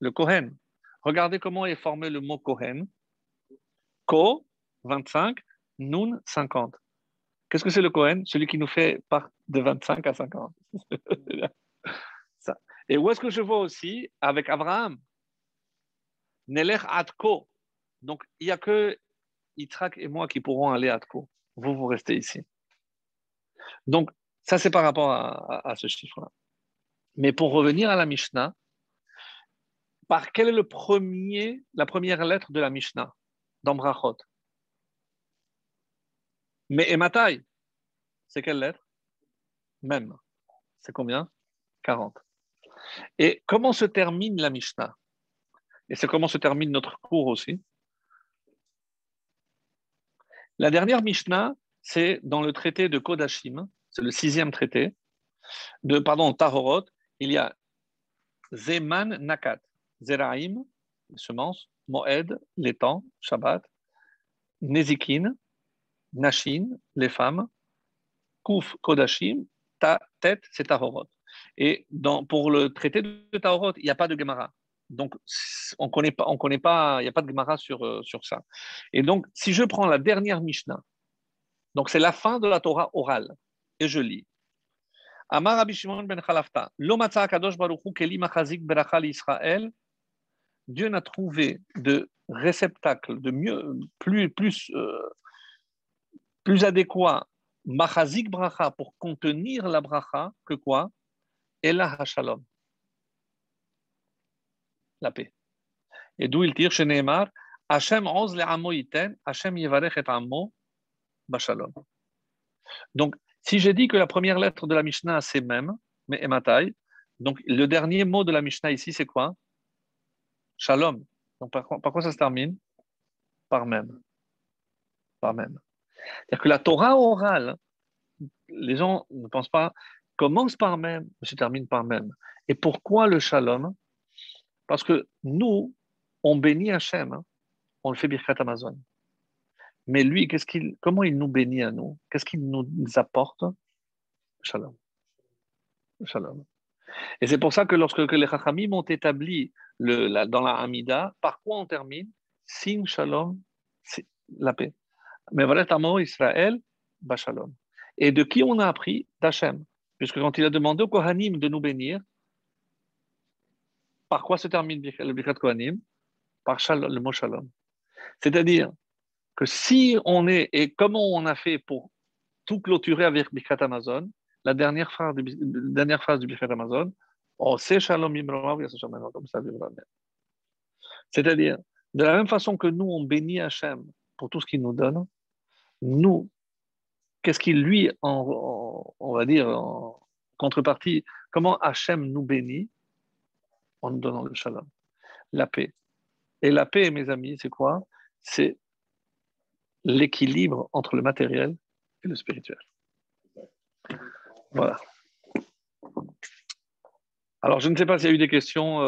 S1: Le Kohen. Regardez comment est formé le mot Kohen. Ko, 25, Nun, 50. Qu'est-ce que c'est le Kohen Celui qui nous fait part de 25 à 50. Et où est-ce que je vois aussi Avec Abraham. Nelech Atko. Donc, il n'y a que Yitzhak et moi qui pourront aller à Atko. Vous, vous restez ici. Donc, ça, c'est par rapport à, ce chiffre-là. Mais pour revenir à la Mishnah, par quelle est le premier, la première lettre de la Mishnah dans Brachot? Mais Ematai, c'est quelle lettre? Même. C'est combien? 40. Et comment se termine la Mishnah? Et c'est comment se termine notre cours aussi. La dernière Mishnah, c'est dans le traité de Kodashim, c'est le sixième traité, de, pardon, Tahorot, il y a Zeman Nakat, Zeraim, les semences, Moed, les temps, Shabbat, Nezikin, Nashin, les femmes, Kuf, Kodashim, Ta, Tet, c'est Tahorot. Et dans, pour le traité de Tahorot, il n'y a pas de Gemara. Donc, on connaît pas, on connaît pas, il n'y a pas de Gemara sur, euh, sur ça. Et donc, si je prends la dernière Mishnah, donc c'est la fin de la Torah orale, et je lis. Amar Rabbi Shimon ben Khalafta, lo kadosh baruchu keli machazik berachal Israël. Dieu n'a trouvé de réceptacle, de mieux, plus, plus, euh, plus adéquat, machazik bracha, pour contenir la bracha, que quoi? Ela hashalom la paix. Et d'où il tire chez Neymar, Hachem oz le amo iten, Hachem yevarech et amo bashalom. Donc, si j'ai dit que la première lettre de la Mishnah, c'est même, mais ematai, donc le dernier mot de la Mishnah ici, c'est quoi? Shalom. Donc, par, par quoi ça se termine? Par même. Par même. C'est-à-dire que la Torah orale, les gens ne pensent pas, commence par même, se termine par même. Et pourquoi le shalom? Parce que nous, on bénit Hachem, hein. on le fait Birkat Amazon. Mais lui, comment il nous bénit à nous? Qu'est-ce qu'il nous apporte? Shalom. Shalom. Et c'est pour ça que lorsque les Chachamim ont établi dans la Hamida, par quoi on termine? Sin Shalom, la paix. Mais voilà, mot Israël, Shalom. Et de qui on a appris D'Hachem? Puisque quand il a demandé au Kohanim de nous bénir, par quoi se termine le Birkat Kohanim? Par le mot Shalom. C'est-à-dire que si on est, et comment on a fait pour tout clôturer avec Birkat Amazon, la dernière phrase du, dernière phrase du Birkat Amazon, oh, c'est Shalom comme ça C'est-à-dire, de la même façon que nous, on bénit Hachem pour tout ce qu'il nous donne, nous, qu'est-ce qu'il lui, on va dire, en contrepartie, comment Hachem nous bénit en nous donnant le shalom, la paix. Et la paix, mes amis, c'est quoi? C'est l'équilibre entre le matériel et le spirituel. Voilà. Alors, je ne sais pas s'il y a eu des questions. Euh,